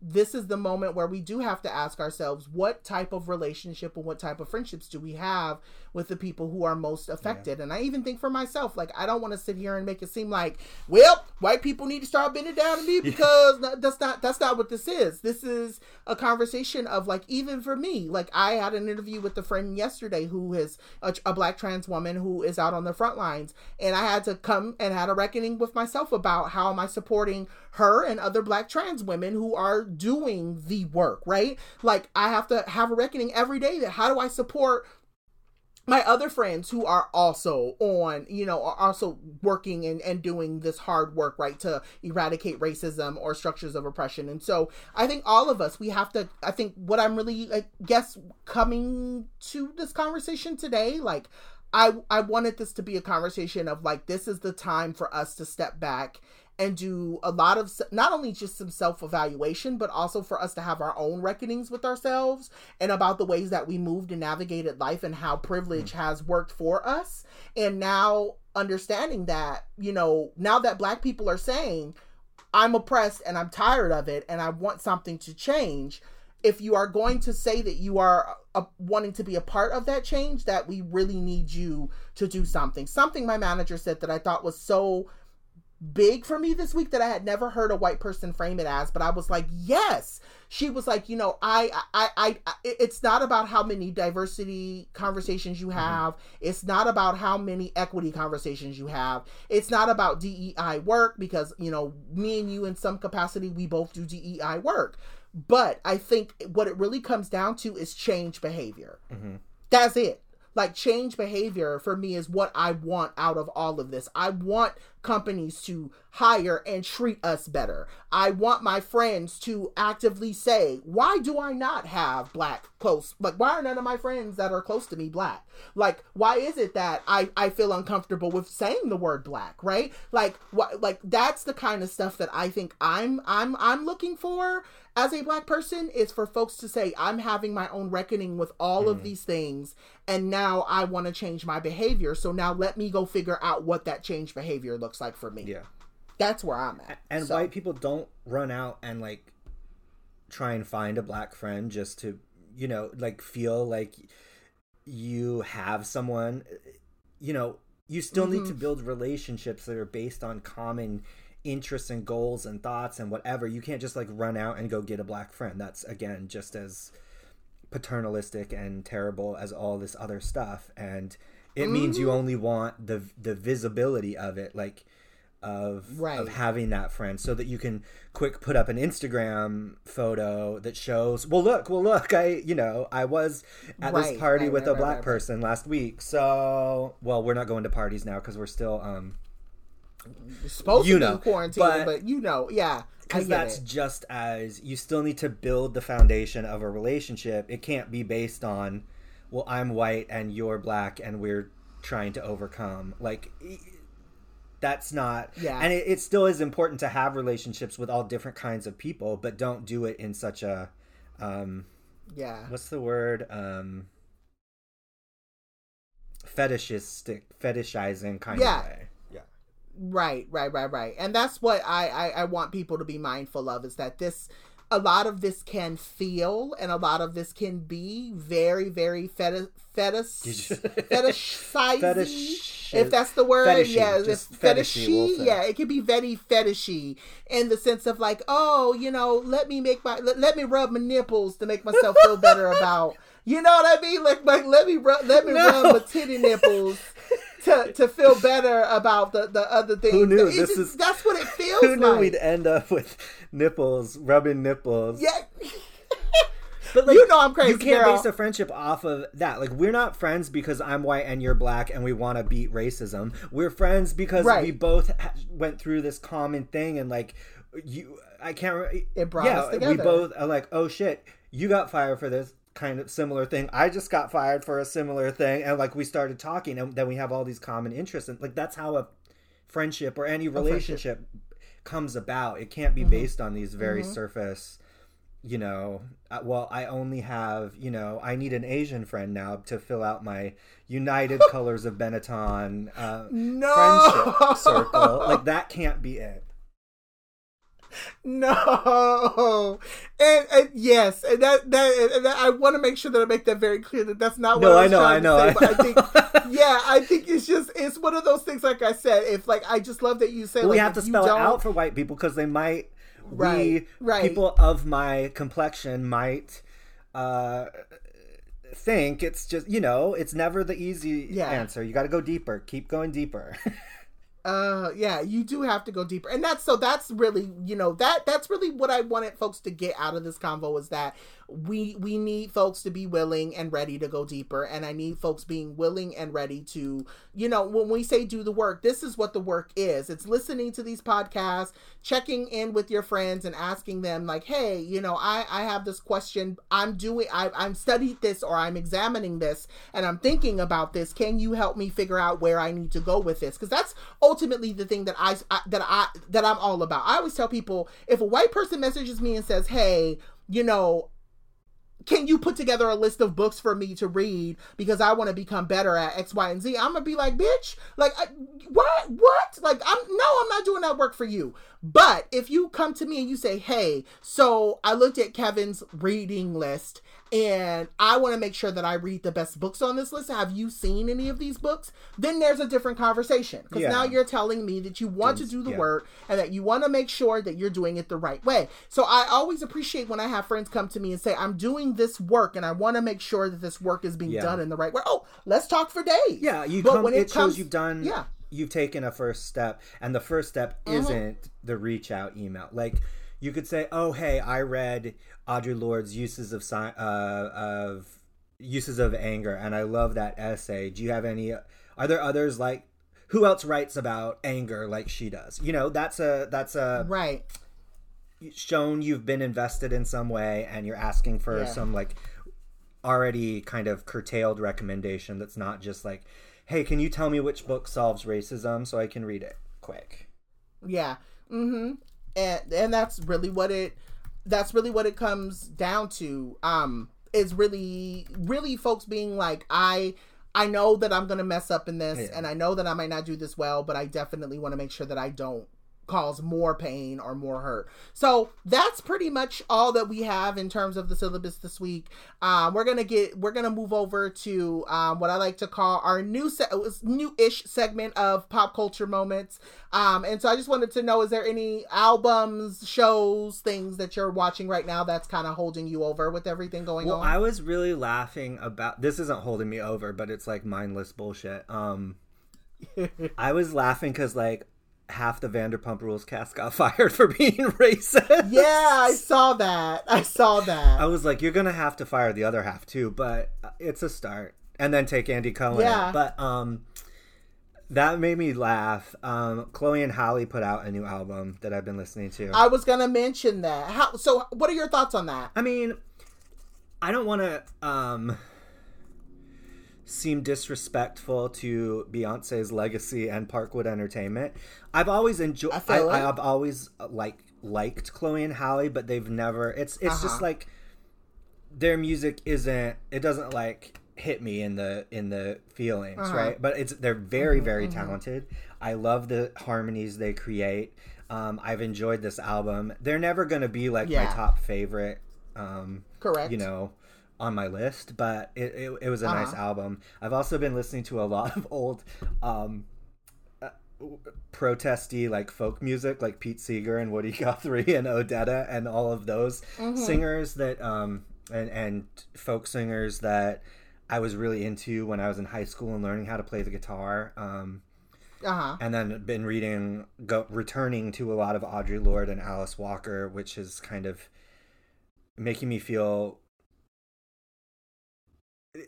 this is the moment where we do have to ask ourselves what type of relationship and what type of friendships do we have with the people who are most affected? And i even think for myself like i don't want to sit here and make it seem like well white people need to start bending down to me [LAUGHS] because no, that's not that's not what this is. This is a conversation of like even for me like i had an interview with a friend yesterday who is a, a black trans woman who is out on the front lines and i had to come and had a reckoning with myself about how am i supporting her and other black trans women who are doing the work right like i have to have a reckoning every day that how do i support my other friends who are also on, you know, are also working and, and doing this hard work, right, to eradicate racism or structures of oppression. And so I think all of us, we have to, I think what I'm really, I guess, coming to this conversation today, like, I, I wanted this to be a conversation of like, this is the time for us to step back and do a lot of not only just some self evaluation, but also for us to have our own reckonings with ourselves and about the ways that we moved and navigated life and how privilege has worked for us. And now understanding that, you know, now that black people are saying, I'm oppressed and I'm tired of it and I want something to change. If you are going to say that you are uh, wanting to be a part of that change, that we really need you to do something. Something my manager said that I thought was so big for me this week that I had never heard a white person frame it as, but I was like, yes. She was like, you know, I, I, I, I it's not about how many diversity conversations you mm-hmm. have. It's not about how many equity conversations you have. It's not about DEI work because, you know, me and you in some capacity, we both do DEI work. But I think what it really comes down to is change behavior. Mm-hmm. That's it. Like change behavior for me is what I want out of all of this. I want companies to hire and treat us better. I want my friends to actively say, why do I not have black close? Like, why are none of my friends that are close to me black? Like, why is it that I, I feel uncomfortable with saying the word black, right? Like, what, like that's the kind of stuff that I think I'm, I'm, I'm looking for as a black person is for folks to say, I'm having my own reckoning with all of hmm. these things, and now I want to change my behavior. So now let me go figure out what that change behavior looks like for me. Yeah. That's where I'm at. And So- white people don't run out and like try and find a black friend just to, you know, like feel like you have someone, you know, you still need Mm-hmm. to build relationships that are based on common interests and goals and thoughts and whatever. You can't just like run out and go get a black friend. That's again just as paternalistic and terrible as all this other stuff and it means Mm-hmm. you only want the the visibility of it like of Right. of having that friend so that you can quick put up an Instagram photo that shows well look well look I you know I was at Right, this party right, with a black person last week so well we're not going to parties now because we're still um supposed you to know, be quarantine, but, but- you know, yeah. Because that's it. just as you still need to build the foundation of a relationship it can't be based on well i'm white and you're black and we're trying to overcome like that's not Yeah. and it, it still is important to have relationships with all different kinds of people but don't do it in such a um Yeah. what's the word um fetishistic fetishizing kind Yeah. of way yeah Right, right, right, right. And that's what I, I, I want people to be mindful of is that this a lot of this can feel and a lot of this can be very, very fetish fetish [LAUGHS] [LAUGHS] fetishizing. Fetish- if that's the word, fetishy, yeah, just fetishy, fetishy, yeah, it can be very fetishy in the sense of like, oh, you know, let me make my let, let me rub my nipples to make myself feel better about, you know what I mean? Like, like let me rub, let me [LAUGHS] No. rub my titty nipples to to feel better about the the other things. Who knew? It This just- is- that's what it [LAUGHS] feels who knew like. we'd end up with nipples rubbing nipples yeah. [LAUGHS] But like, You know I'm crazy, You can't girl. base a friendship off of that. Like, we're not friends because I'm white and you're black, and we want to beat racism. We're friends because Right. we both ha- went through this common thing, and like, you, I can't. re- It brought yeah, us together. we both are like, oh shit, you got fired for this kind of similar thing. I just got fired for a similar thing, and like we started talking, and then we have all these common interests, and like that's how a friendship or any relationship comes about. It can't Mm-hmm. be based on these very surface you know, uh, well, I only have, you know, I need an Asian friend now to fill out my United [LAUGHS] Colors of Benetton uh, No. friendship circle. Like that can't be it. No, and, and yes, and that that, and that I want to make sure that I make that very clear that that's not what No, I I was know, I know. say. I But I think, [LAUGHS] yeah, I think it's just it's one of those things. Like I said, if like I just love that you say we like, have to spell it out for white people because they might Right, we right. people of my complexion might uh think it's just you know it's never the easy Yeah. answer you got to go deeper keep going deeper [LAUGHS] Uh, yeah, you do have to go deeper, and that's so. That's really, you know, that that's really what I wanted folks to get out of this convo is that we we need folks to be willing and ready to go deeper, and I need folks being willing and ready to, you know, when we say do the work, this is what the work is. It's listening to these podcasts, checking in with your friends, and asking them like, hey, you know, I I have this question. I'm doing. I I'm studied this or I'm examining this, and I'm thinking about this. Can you help me figure out where I need to go with this? Because that's ultimately the thing that I, I that I that I'm all about. I always tell people if a white person messages me and says, "Hey, you know, can you put together a list of books for me to read because I want to become better at X, Y, and Z? I'm gonna be like, bitch, like, I, what, what? Like, I'm no, I'm not doing that work for you. But if you come to me and you say, hey, so I looked at Kevin's reading list and I want to make sure that I read the best books on this list. Have you seen any of these books? Then there's a different conversation because Yeah. now you're telling me that you want to do the yeah. work and that you want to make sure that you're doing it the right way. So I always appreciate when I have friends come to me and say, I'm doing this work and I want to make sure that this work is being Yeah. done in the right way. Oh, let's talk for days. yeah you But come when it, it shows comes- you've done yeah. you've taken a first step and the first step Mm-hmm. isn't the reach out email like you could say oh hey i read audre lorde's uses of uh, of uses of anger and i love that essay do you have any are there others like who else writes about anger like she does you know that's a that's a Right. shown you've been invested in some way and you're asking for Yeah. some like already kind of curtailed recommendation that's not just like hey can you tell me which book solves racism so i can read it quick Yeah. Mm-hmm. And and that's really what it that's really what it comes down to. Um, is really really folks being like, I I know that I'm gonna mess up in this Yeah. and I know that I might not do this well, but I definitely want to make sure that I don't cause more pain or more hurt. So that's pretty much all that we have in terms of the syllabus this week. Um, we're gonna get we're gonna move over to um, what I like to call our new se- new-ish segment of pop culture moments. Um, and so I just wanted to know: is there any albums, shows, things that you're watching right now that's kind of holding you over with everything going well on? i was really laughing about this isn't holding me over but it's like mindless bullshit um [LAUGHS] i was laughing because like half the vanderpump rules cast got [LAUGHS] fired for being [LAUGHS] racist yeah, I saw that. I saw that. I was like, you're gonna have to fire the other half too, but it's a start. And then take Andy Cohen. Yeah. But um, that made me laugh. Um, Chloe and Halle put out a new album that I've been listening to. I was gonna mention that. How? So, what are your thoughts on that? I mean, I don't want to um seem disrespectful to Beyonce's legacy and Parkwood Entertainment. I've always enjoyed. I I, feel it. I, have always uh, like liked Chloe and Halle, but they've never. It's it's just Uh-huh. like their music isn't. It doesn't like hit me in the in the feelings, Uh-huh. right? But it's they're very very talented. I love the harmonies they create. Um, I've enjoyed this album. They're never going to be like my top favorite. Um, Correct. you know on my list but it, it, it was a nice Uh-huh. album i've also been listening to a lot of [LAUGHS] old um uh, protesty like folk music like pete seeger and woody guthrie and odetta and all of those Mm-hmm. singers that um and and folk singers that i was really into when i was in high school and learning how to play the guitar um Uh huh. and then been reading go returning to a lot of audre lorde and alice walker which is kind of making me feel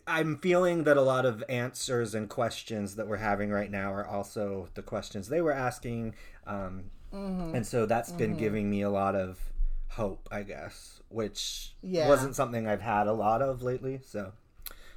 i'm feeling that a lot of answers and questions that we're having right now are also the questions they were asking um, Mm-hmm. and so that's been giving me a lot of hope i guess which Yeah. wasn't something i've had a lot of lately so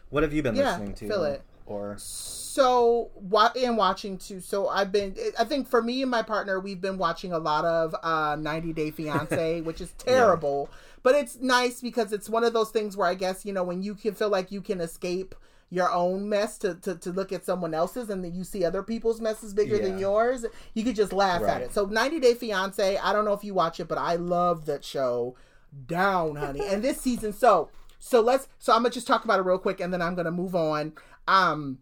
what have you been Yeah, listening to feel it. or So what and watching too. So I've been. I think for me and my partner, we've been watching a lot of uh, 90 Day Fiance, which is [LAUGHS] terrible, but it's nice because it's one of those things where I guess you know when you can feel like you can escape your own mess to, to, to look at someone else's and then you see other people's messes bigger than yours you could just laugh at it. So 90 day fiance i don't know if you watch it but i love that show. Down honey. And this season so so let's so i'm gonna just talk about it real quick and then i'm gonna move on. Um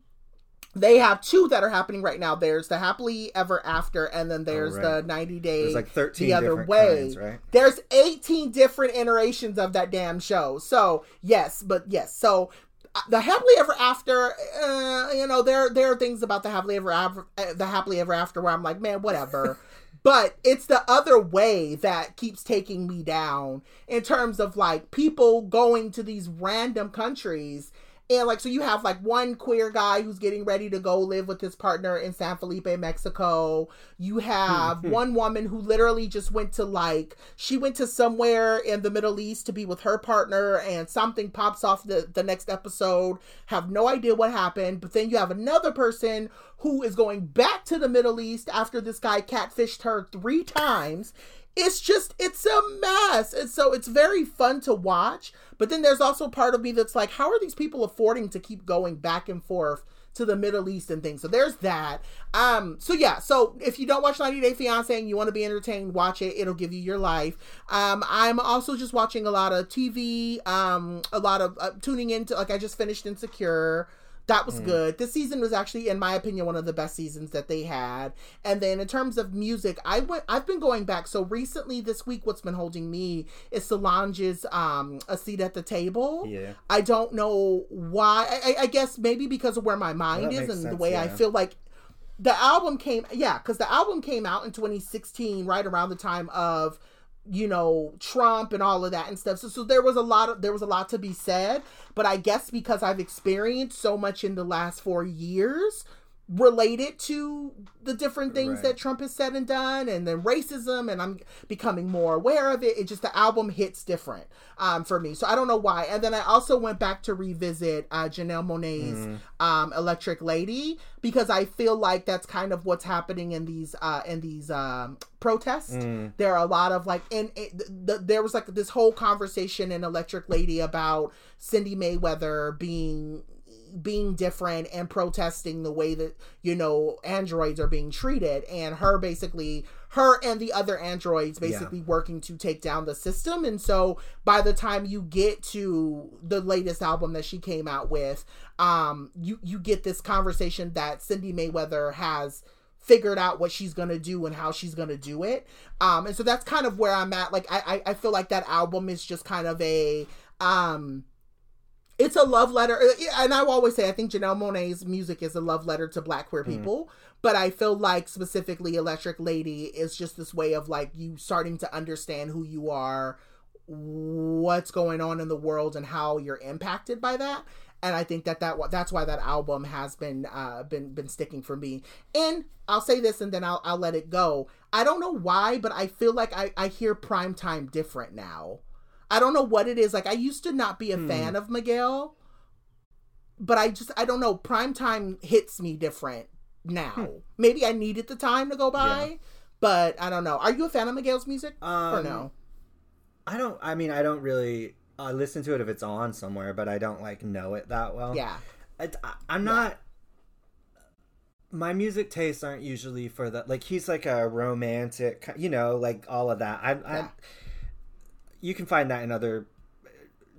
they have two that are happening right now there's the happily ever after and then there's right. the 90 day there's like 13 the other way kinds, right? there's 18 different iterations of that damn show so yes but yes so uh, the happily ever after uh, you know there there are things about the happily ever after the happily ever after where i'm like man whatever [LAUGHS] but it's the other way that keeps taking me down in terms of like people going to these random countries and like so you have like one queer guy who's getting ready to go live with his partner in San Felipe, Mexico. You have hmm. one woman who literally just went to like she went to somewhere in the Middle East to be with her partner and something pops off the, the next episode. Have no idea what happened. But then you have another person who is going back to the Middle East after this guy catfished her three times it's just it's a mess. And so it's very fun to watch but then there's also part of me that's like how are these people affording to keep going back and forth to the middle east and things? So there's that. Um so yeah so if you don't watch 90 day fiance and you want to be entertained watch it. It'll give you your life. Um i'm also just watching a lot of tv um a lot of uh, tuning into like i just finished insecure that was good. This season was actually, in my opinion, one of the best seasons that they had. And then in terms of music, I went. I've been going back. So recently, this week, what's been holding me is Solange's um, "A Seat at the Table." Yeah. I don't know why. I, I- guess maybe because of where my mind that is and the sense, way I feel like the album came. Yeah, because the album came out in 2016, right around the time of you know Trump and all of that and stuff. So so there was a lot of there was a lot to be said, but I guess because I've experienced so much in the last 4 years related to the different things Right. that Trump has said and done and then racism and I'm becoming more aware of it. It just the album hits different um for me. So I don't know why. And then I also went back to revisit uh Janelle Monae's um Electric Lady because I feel like that's kind of what's happening in these uh in these um protests. There are a lot of like and it, the, there was like this whole conversation in Electric Lady about Cindi Mayweather being being different and protesting the way that you know androids are being treated. And her basically her and the other androids basically working to take down the system. And so by the time you get to the latest album that she came out with um you you get this conversation that Cindi Mayweather has figured out what she's gonna do and how she's gonna do it. Um and so that's kind of where i'm at. Like i i, I feel like that album is just kind of a um it's a love letter uh, and i always say i think janelle monae's music is a love letter to black queer people but i feel like specifically electric lady is just this way of like you starting to understand who you are what's going on in the world and how you're impacted by that and I think that, that that's why that album has been uh, been been sticking for me. And I'll say this, and then I'll I'll let it go. I don't know why, but I feel like I I hear prime time different now. I don't know what it is. Like I used to not be a fan of Miguel, but I just I don't know. Primetime hits me different now. Maybe I needed the time to go by, Yeah. but I don't know. Are you a fan of Miguel's music or Um, no? I don't. I mean, I don't really. I listen to it if it's on somewhere, but I don't like know it that well. Yeah. I, I, am not. My music tastes aren't usually for the like. He's like a romantic, you know, like all of that. I, I Yeah. You can find that in other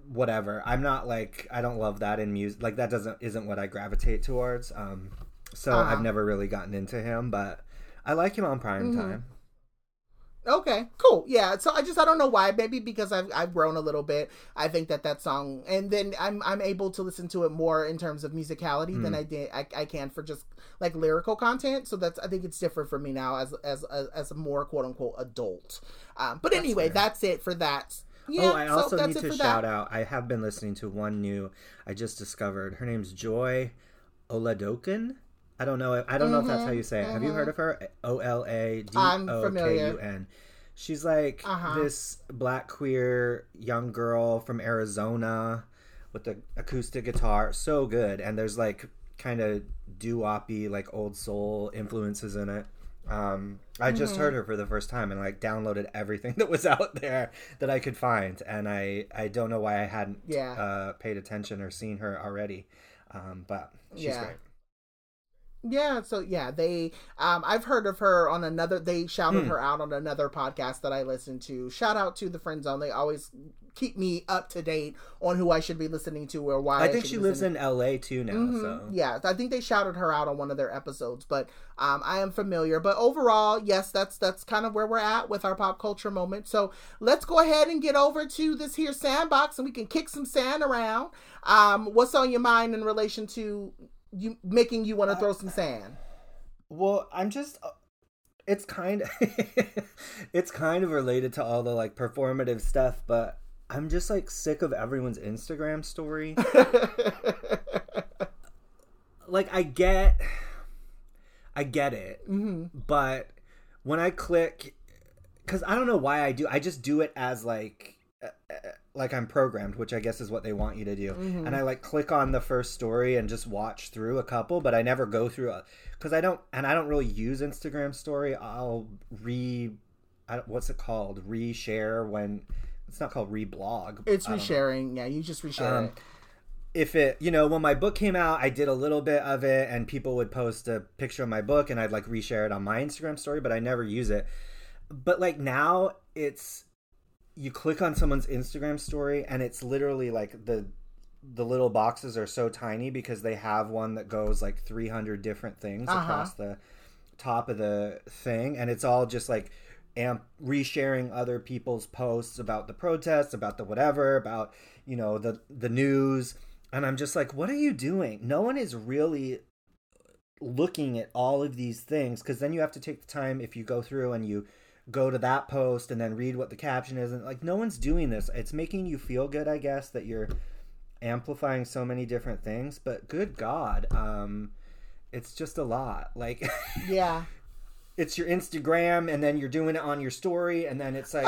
whatever. I'm not like I don't love that in music. Like that doesn't isn't what I gravitate towards. Um, so Uh-huh. I've never really gotten into him, but I like him on prime Mm-hmm. time. Okay, cool. Yeah. So I just I don't know why. Maybe because I've I've grown a little bit. I think that that song, and then I'm I'm able to listen to it more in terms of musicality than I did I, I can for just like lyrical content. So that's I think it's different for me now as as as, as a more quote unquote adult. Um, but anyway, fair. that's it for that. Yeah, oh, I also that's need to shout that. out. I have been listening to one new. I just discovered her name's Joy Oladokun. I don't know. I don't know if that's how you say it. Have you heard of her? O L A D O K. U N. She's like Uh-huh. this black queer young girl from Arizona with the acoustic guitar. So good. And there's like kind of doo-woppy, like old soul influences in it. Um, I just Mm-hmm. heard her for the first time and like downloaded everything [LAUGHS] that was out there that I could find, and I I don't know why I hadn't Yeah. uh, paid attention or seen her already, um, but she's Yeah. great. Yeah, so yeah, they um I've heard of her on another they shouted Hmm. her out on another podcast that I listened to. Shout out to the Friend Zone. They always keep me up to date on who I should be listening to or why I think should she lives in L.A. too now, Mhm. so Yeah, I think they shouted her out on one of their episodes, but um, I am familiar. But overall, yes, that's that's kind of where we're at with our pop culture moment. So let's go ahead and get over to this here sandbox, and we can kick some sand around. Um, what's on your mind in relation to you making you want to throw some sand? Well, I'm just uh, it's kind of [LAUGHS] it's kind of related to all the like performative stuff, but I'm just like sick of everyone's Instagram story. [LAUGHS] like I get I get it, hmm but when I click cuz I don't know why I do I just do it as like uh, uh, like I'm programmed, which I guess is what they want you to do. Mhm. And I like click on the first story and just watch through a couple, but I never go through a cuz I don't and I don't really use Instagram story. I'll re I, what's it called? Reshare when it's not called reblog. It's I don't know resharing. Yeah, you just reshare Um, it. if it you know when my book came out i did a little bit of it and people would post a picture of my book and i'd like reshare it on my instagram story but i never use it but like now it's you click on someone's instagram story and it's literally like the the little boxes are so tiny because they have one that goes like 300 different things Uh-huh. across the top of the thing and it's all just like amp resharing other people's posts about the protests about the whatever about you know the the news and i'm just like what are you doing no one is really looking at all of these things because then you have to take the time if you go through and you go to that post and then read what the caption is and like no one's doing this it's making you feel good i guess that you're amplifying so many different things but good god um it's just a lot like [LAUGHS] Yeah. it's your instagram and then you're doing it on your story and then it's like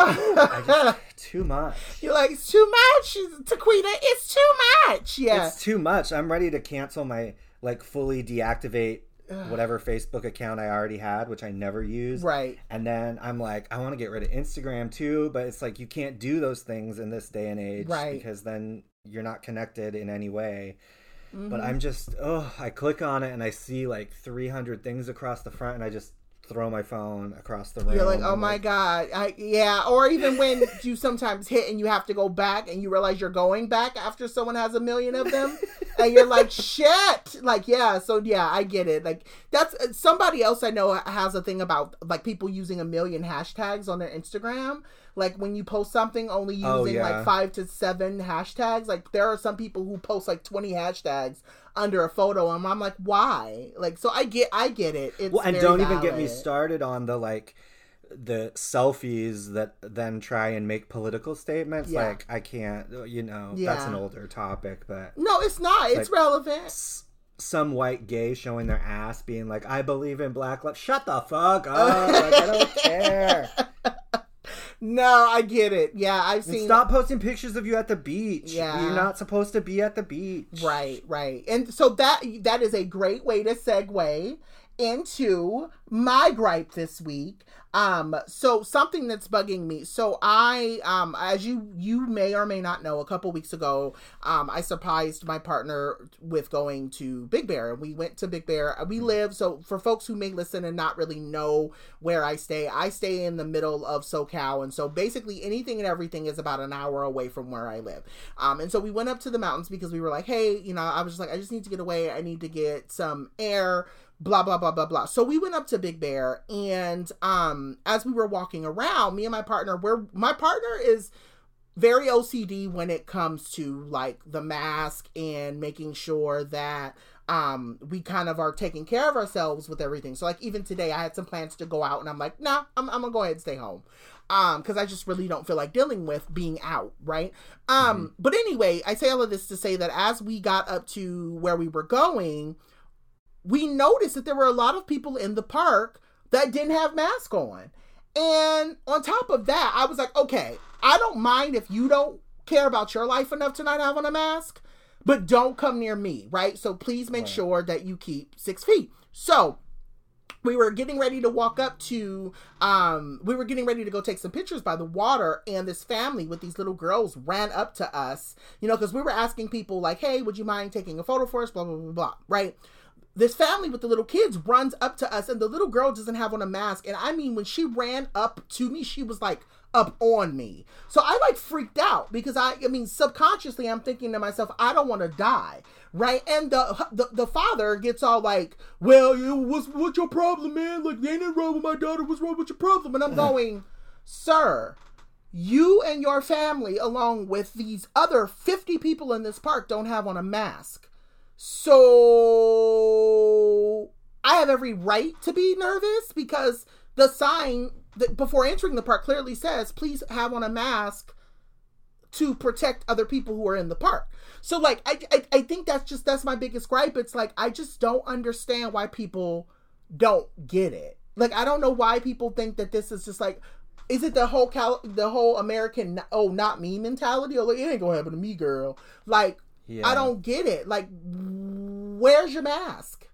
just, [LAUGHS] too much You're like, it's too much, Taquita. It's too much. Yeah. it's too much i'm ready to cancel my like fully deactivate whatever facebook account i already had which i never used right. and then i'm like i want to get rid of instagram too but it's like you can't do those things in this day and age Right. because then you're not connected in any way Mm-hmm. but i'm just oh i click on it and i see like 300 things across the front and i just throw my phone across the room You're like, oh my like, god, I, yeah. Or even when [LAUGHS] you sometimes hit and you have to go back and you realize you're going back after someone has a million of them, and you're like, [LAUGHS] shit. Like, yeah. So yeah, I get it. Like that's uh, somebody else I know has a thing about like people using a million hashtags on their Instagram. Like when you post something, only oh, using Oh, yeah. like five to seven hashtags. Like there are some people who post like twenty hashtags under a photo, and I'm like, why? Like, so I get, I get it. It's well and don't even get me started on the like the selfies that then try and make political statements Yeah. like i can't you know yeah. that's an older topic but No, it's not. It's like- relevant. s- some white gay showing their ass being like i believe in black lives shut the fuck up like, i don't [LAUGHS] care No, I get it. Yeah, I've and seen. stop posting pictures of you at the beach Yeah. you're not supposed to be at the beach Right, right. And so that that is a great way to segue into my gripe this week. Um so something that's bugging me. So I um as you you may or may not know a couple weeks ago, um I surprised my partner with going to Big Bear. and We went to Big Bear. We live so for folks who may listen and not really know where I stay, I stay in the middle of SoCal and so basically anything and everything is about an hour away from where I live. Um, and so we went up to the mountains because we were like, hey, you know, I was just like, I just need to get away. I need to get some air, blah, blah, blah, blah, blah. So we went up to Big Bear. And um, as we were walking around, me and my partner, we're, my partner is very OCD when it comes to like the mask and making sure that um we kind of are taking care of ourselves with everything. So like even today I had some plans to go out and I'm like, nah, I'm, I'm gonna go ahead and stay home. Um, because I just really don't feel like dealing with being out, right? Um, but anyway, I say all of this to say that as we got up to where we were going, we noticed that there were a lot of people in the park that didn't have masks on. And on top of that, I was like, okay, I don't mind if you don't care about your life enough to not have on a mask. but don't come near me, right? So please make Right. sure that you keep six feet. So we were getting ready to walk up to um we were getting ready to go take some pictures by the water and this family with these little girls ran up to us you know because we were asking people like hey would you mind taking a photo for us blah blah blah blah right this family with the little kids runs up to us and the little girl doesn't have on a mask. And i mean when she ran up to me she was like up on me. So i like freaked out because i i mean subconsciously i'm thinking to myself i don't want to die right? And the, the the father gets all like well you what's what's your problem man? Like they ain't wrong with my daughter. What's wrong with your problem? And i'm going sir you and your family along with these other 50 people in this park don't have on a mask so I have every right to be nervous because the sign that before entering the park clearly says, please have on a mask to protect other people who are in the park. So like I, I I think that's just that's my biggest gripe. It's like I just don't understand why people don't get it. Like I don't know why people think that this is just like is it the whole Cal- the whole American oh not me mentality oh, or like it ain't gonna happen to me girl like Yeah. I don't get it. Like where's your mask?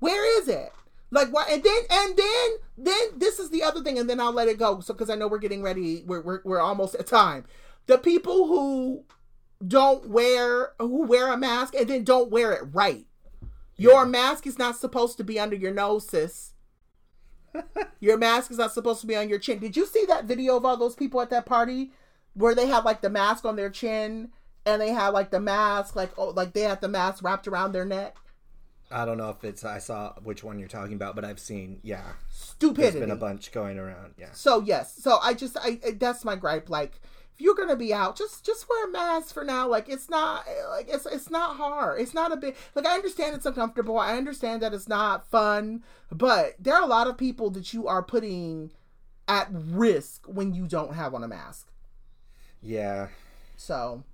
Where is it? Like why and then and then then this is the other thing and then I'll let it go. So because I know we're getting ready. We're, we're we're almost at time. The people who don't wear who wear a mask and then don't wear it right. Your Yeah. mask is not supposed to be under your nose sis [LAUGHS] your mask is not supposed to be on your chin. Did you see that video of all those people at that party where they have like the mask on their chin and they have like the mask like oh like they have the mask wrapped around their neck? I don't know if it's I saw which one you're talking about, but I've seen yeah. There's Stupidity. been a bunch going around. Yeah. So yes, so I just I I- that's my gripe. Like if you're gonna be out, just just wear a mask for now. Like it's not like it's it's not hard. It's not a big like I understand it's uncomfortable. I understand that it's not fun, but there are a lot of people that you are putting at risk when you don't have on a mask. Yeah. So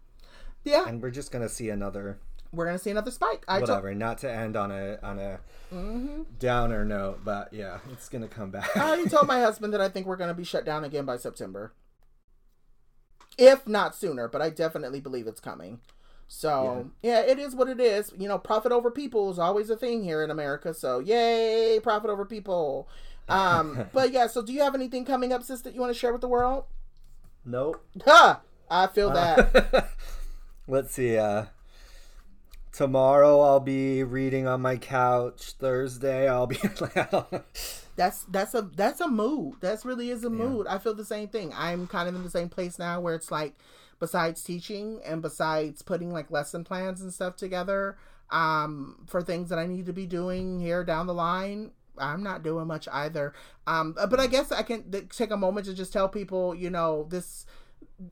yeah, And we're just gonna see another we're gonna see another spike. I whatever. Not to end on a on a Mhm. downer note, but yeah, it's gonna come back. I already told my [LAUGHS] husband that I think we're gonna be shut down again by September, if not sooner. But I definitely believe it's coming. So yeah. it is what it is. You know, profit over people is always a thing here in America. So yay, profit over people. Um, [LAUGHS] but yeah. So do you have anything coming up, sis, that you want to share with the world? nope. Ha! I feel that. [LAUGHS] Let's see. Uh, tomorrow I'll be reading on my couch. Thursday I'll be. [LAUGHS] that's that's a that's a mood. That's really is a mood. I feel the same thing. I'm kind of in the same place now where it's like besides teaching and besides putting like lesson plans and stuff together um for things that I need to be doing here down the line, I'm not doing much either. Um but I guess I can th- take a moment to just tell people, you know, this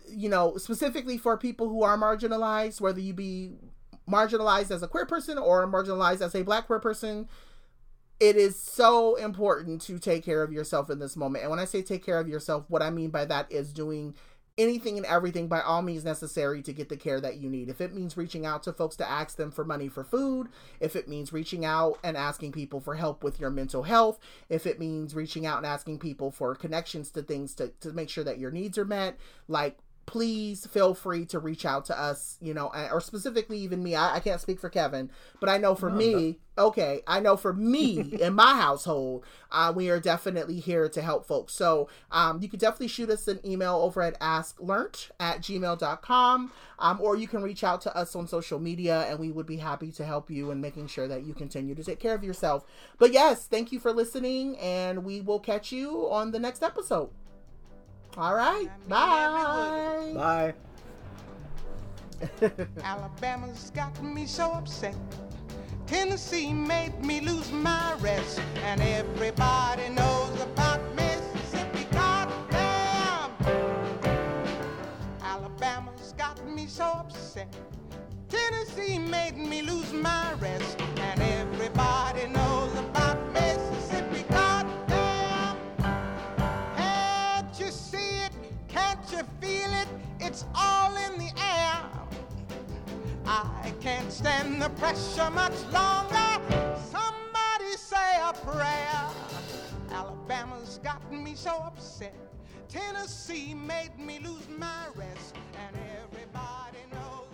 you know, specifically for people who are marginalized, whether you be marginalized as a queer person or marginalized as a black queer person, it is so important to take care of yourself in this moment. And when I say take care of yourself, what I mean by that is doing anything and everything by all means necessary to get the care that you need. If it means reaching out to folks to ask them for money for food, if it means reaching out and asking people for help with your mental health, if it means reaching out and asking people for connections to things to, to make sure that your needs are met, like please feel free to reach out to us, you know, or specifically even me. I, I can't speak for Kevin, but I know for me, okay, I know for me [LAUGHS] in my household, uh, we are definitely here to help folks. So um, you can definitely shoot us an email over at asklearnt at gmail.com, um, or you can reach out to us on social media and we would be happy to help you in making sure that you continue to take care of yourself. But yes, thank you for listening, and we will catch you on the next episode. All right. Bye. Bye. [LAUGHS] Alabama's got me so upset. Tennessee made me lose my rest. And everybody knows about Mississippi. Goddamn! Alabama's got me so upset. Tennessee made me lose my rest. And everybody knows about I can't stand the pressure much longer. Somebody say a prayer. Alabama's gotten me so upset. Tennessee made me lose my rest. And everybody knows.